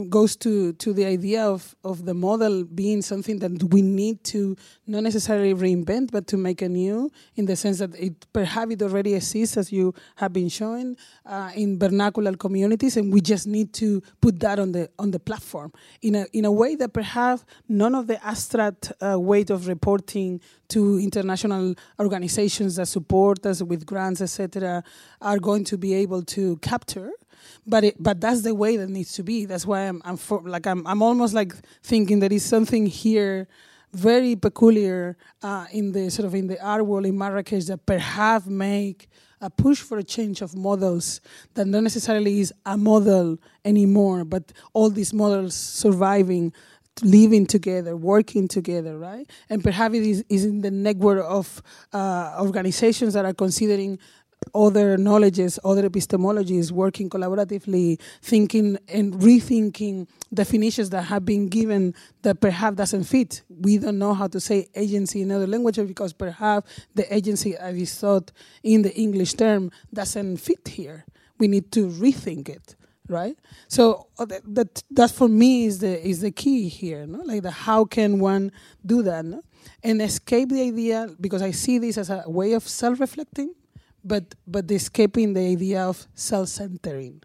goes to, to the idea of, of the model being something that we need to not necessarily reinvent, but to make anew in the sense that it perhaps it already exists, as you have been showing, uh, in vernacular communities, and we just need to put that on the on the platform in a in a way that perhaps none of the abstract uh, weight of reporting to international organizations that support us with grants, etc., are going to be able to capture but it, but that's the way that needs to be. That's why I'm, I'm for, like I'm I'm almost like thinking there is something here very peculiar uh, in the sort of in the art world in Marrakesh that perhaps make a push for a change of models that not necessarily is a model anymore, but all these models surviving living together, working together, right? And perhaps it is, is in the network of uh, organizations that are considering other knowledges, other epistemologies, working collaboratively, thinking and rethinking definitions that have been given that perhaps doesn't fit. We don't know how to say agency in other languages because perhaps the agency as is thought in the English term doesn't fit here. We need to rethink it, right? So uh, that, that, that for me is the is the key here, no? Like the how can one do that, no? and escape the idea because I see this as a way of self-reflecting but but escaping the idea of self-centering.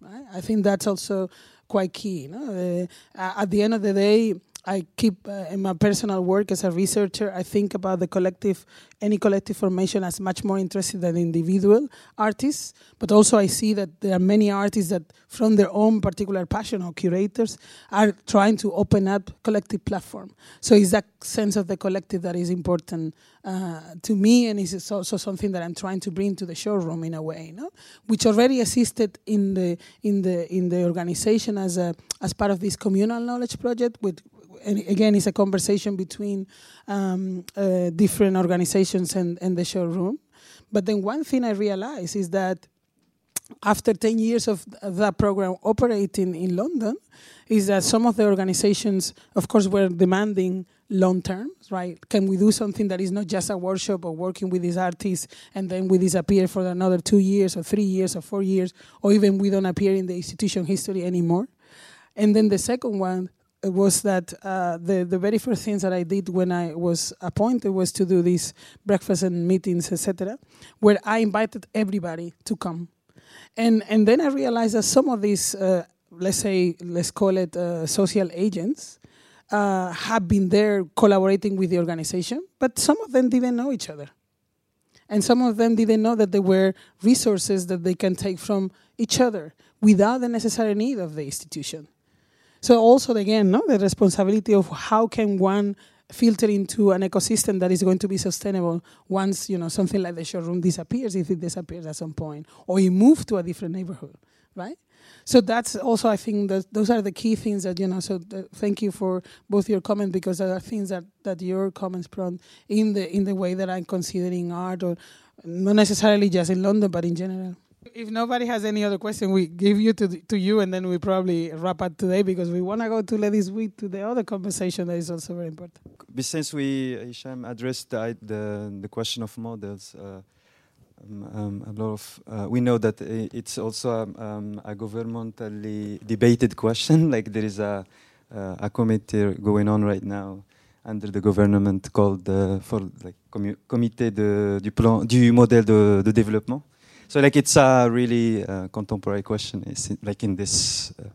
Right? I think that's also quite key. Know? uh, at the end of the day, I keep uh, in my personal work as a researcher. I think about the collective, any collective formation, as much more interested than individual artists. But also, I see that there are many artists that, from their own particular passion or curators, are trying to open up collective platform. So it's that sense of the collective that is important uh, to me, and is also something that I'm trying to bring to the showroom in a way, no? which already existed in the in the in the organization as a as part of this communal knowledge project with and again, it's a conversation between um, uh, different organizations and, and the showroom. But then one thing I realized is that after 10 years of that program operating in London, is that some of the organizations, of course, were demanding long term, right? Can we do something that is not just a workshop or working with these artists and then we disappear for another two years or three years or four years, or even we don't appear in the institution history anymore? And then the second one was that uh, the the very first things that I did when I was appointed was to do these breakfasts and meetings, etc., where I invited everybody to come, and and then I realized that some of these, uh, let's say, let's call it uh, social agents, uh, have been there collaborating with the organization, but some of them didn't know each other, and some of them didn't know that there were resources that they can take from each other without the necessary need of the institution. So also again, no, the responsibility of how can one filter into an ecosystem that is going to be sustainable once you know something like the showroom disappears, if it disappears at some point, or you move to a different neighborhood, right? So that's also, I think, that those are the key things that you know. So thank you for both your comments because there are things that, that your comments prompt in the in the way that I'm considering art, or not necessarily just in London, but in general. If nobody has any other question, we give you to to you, and then we probably wrap up today because we want to go to Ladies Week to the other conversation that is also very important. Since we Hicham addressed the the, the question of models. Uh, um, um, a lot of uh, we know that it's also um, um, a governmentally debated question. like there is a uh, a committee going on right now under the government called uh, for like comité de, du plan du modèle de, de développement. So like it's a really uh, contemporary question. It's like in this uh,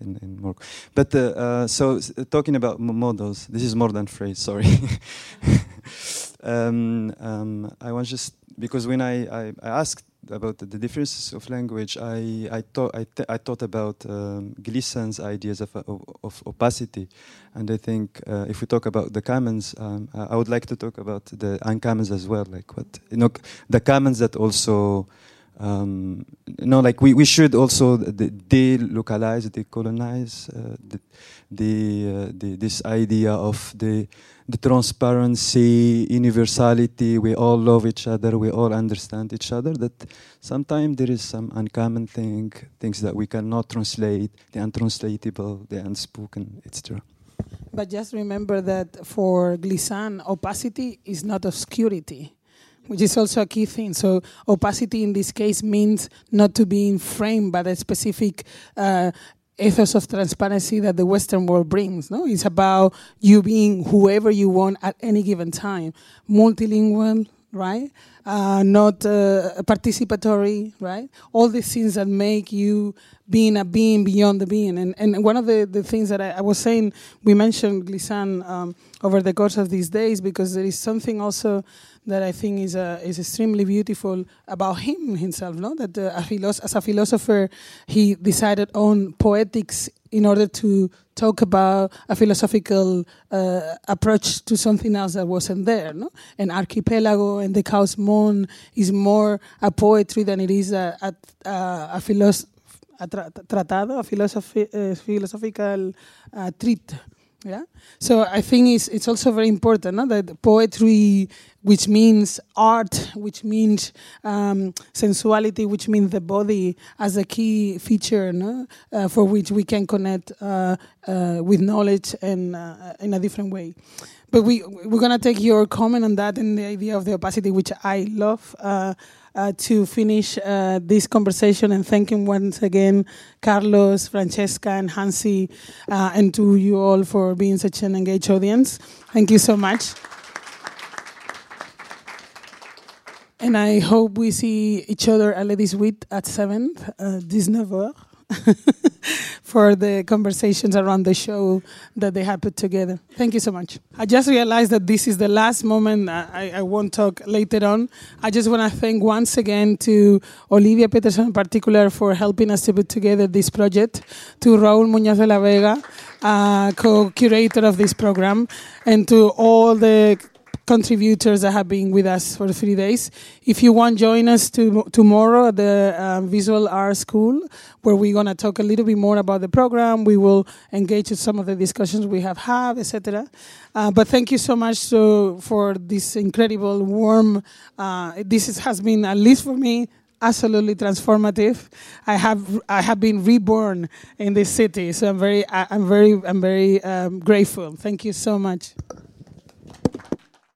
in, in Morocco. But uh, uh, so talking about models, this is more than phrase. Sorry. um, um, I was just because when I, I, I asked about the, differences of language, I I thought I, th I thought about um, Glissant's ideas of, of, of, opacity, and I think uh, if we talk about the commons, um, I would like to talk about the uncommons as well, like what you know, the commons that also um, no, like we, we should also delocalize, decolonize uh, the, the, uh, the, this idea of the, the transparency, universality. We all love each other. We all understand each other. That sometimes there is some uncommon thing, things that we cannot translate, the untranslatable, the unspoken, etc. But just remember that for Glissant, opacity is not obscurity which is also a key thing. So opacity in this case means not to be framed by the specific uh, ethos of transparency that the Western world brings. No, it's about you being whoever you want at any given time, multilingual, right? Uh, not uh, participatory, right? All these things that make you being a being beyond the being. And, and one of the, the things that I, I was saying, we mentioned Glissant um, over the course of these days because there is something also that I think is uh, is extremely beautiful about him himself. No, that uh, as a philosopher, he decided on poetics in order to talk about a philosophical uh, approach to something else that wasn't there. No, and Archipelago and the Chaos-Monde is more a poetry than it is a a, a, a. A tra tratado, a philosophy, uh, philosophical uh, treat. Yeah. So I think it's it's also very important no? that poetry, which means art, which means um, sensuality, which means the body as a key feature no? Uh, for which we can connect uh, uh, with knowledge and uh, in a different way. But we we're gonna take your comment on that and the idea of the opacity, which I love. Uh, uh, to finish uh, this conversation and thanking once again Carlos, Francesca, and Hansi, uh, and to you all for being such an engaged audience. Thank you so much. And I hope we see each other at Ladies Week at 7th, uh, 19 for the conversations around the show that they have put together. Thank you so much. I just realized that this is the last moment. I, I won't talk later on. I just want to thank once again to Olivia Peterson in particular for helping us to put together this project, to Raul Muñoz de la Vega, uh, co-curator of this program, and to all the contributors that have been with us for three days. If you want, join us to, tomorrow at the uh, Visual Art School, where we're going to talk a little bit more about the program. We will engage in some of the discussions we have had, etc. Uh, but thank you so much for this incredible, warm. Uh, this is, has been, at least for me, absolutely transformative. I have I have been reborn in this city, so I'm very I'm very I'm very um, grateful. Thank you so much.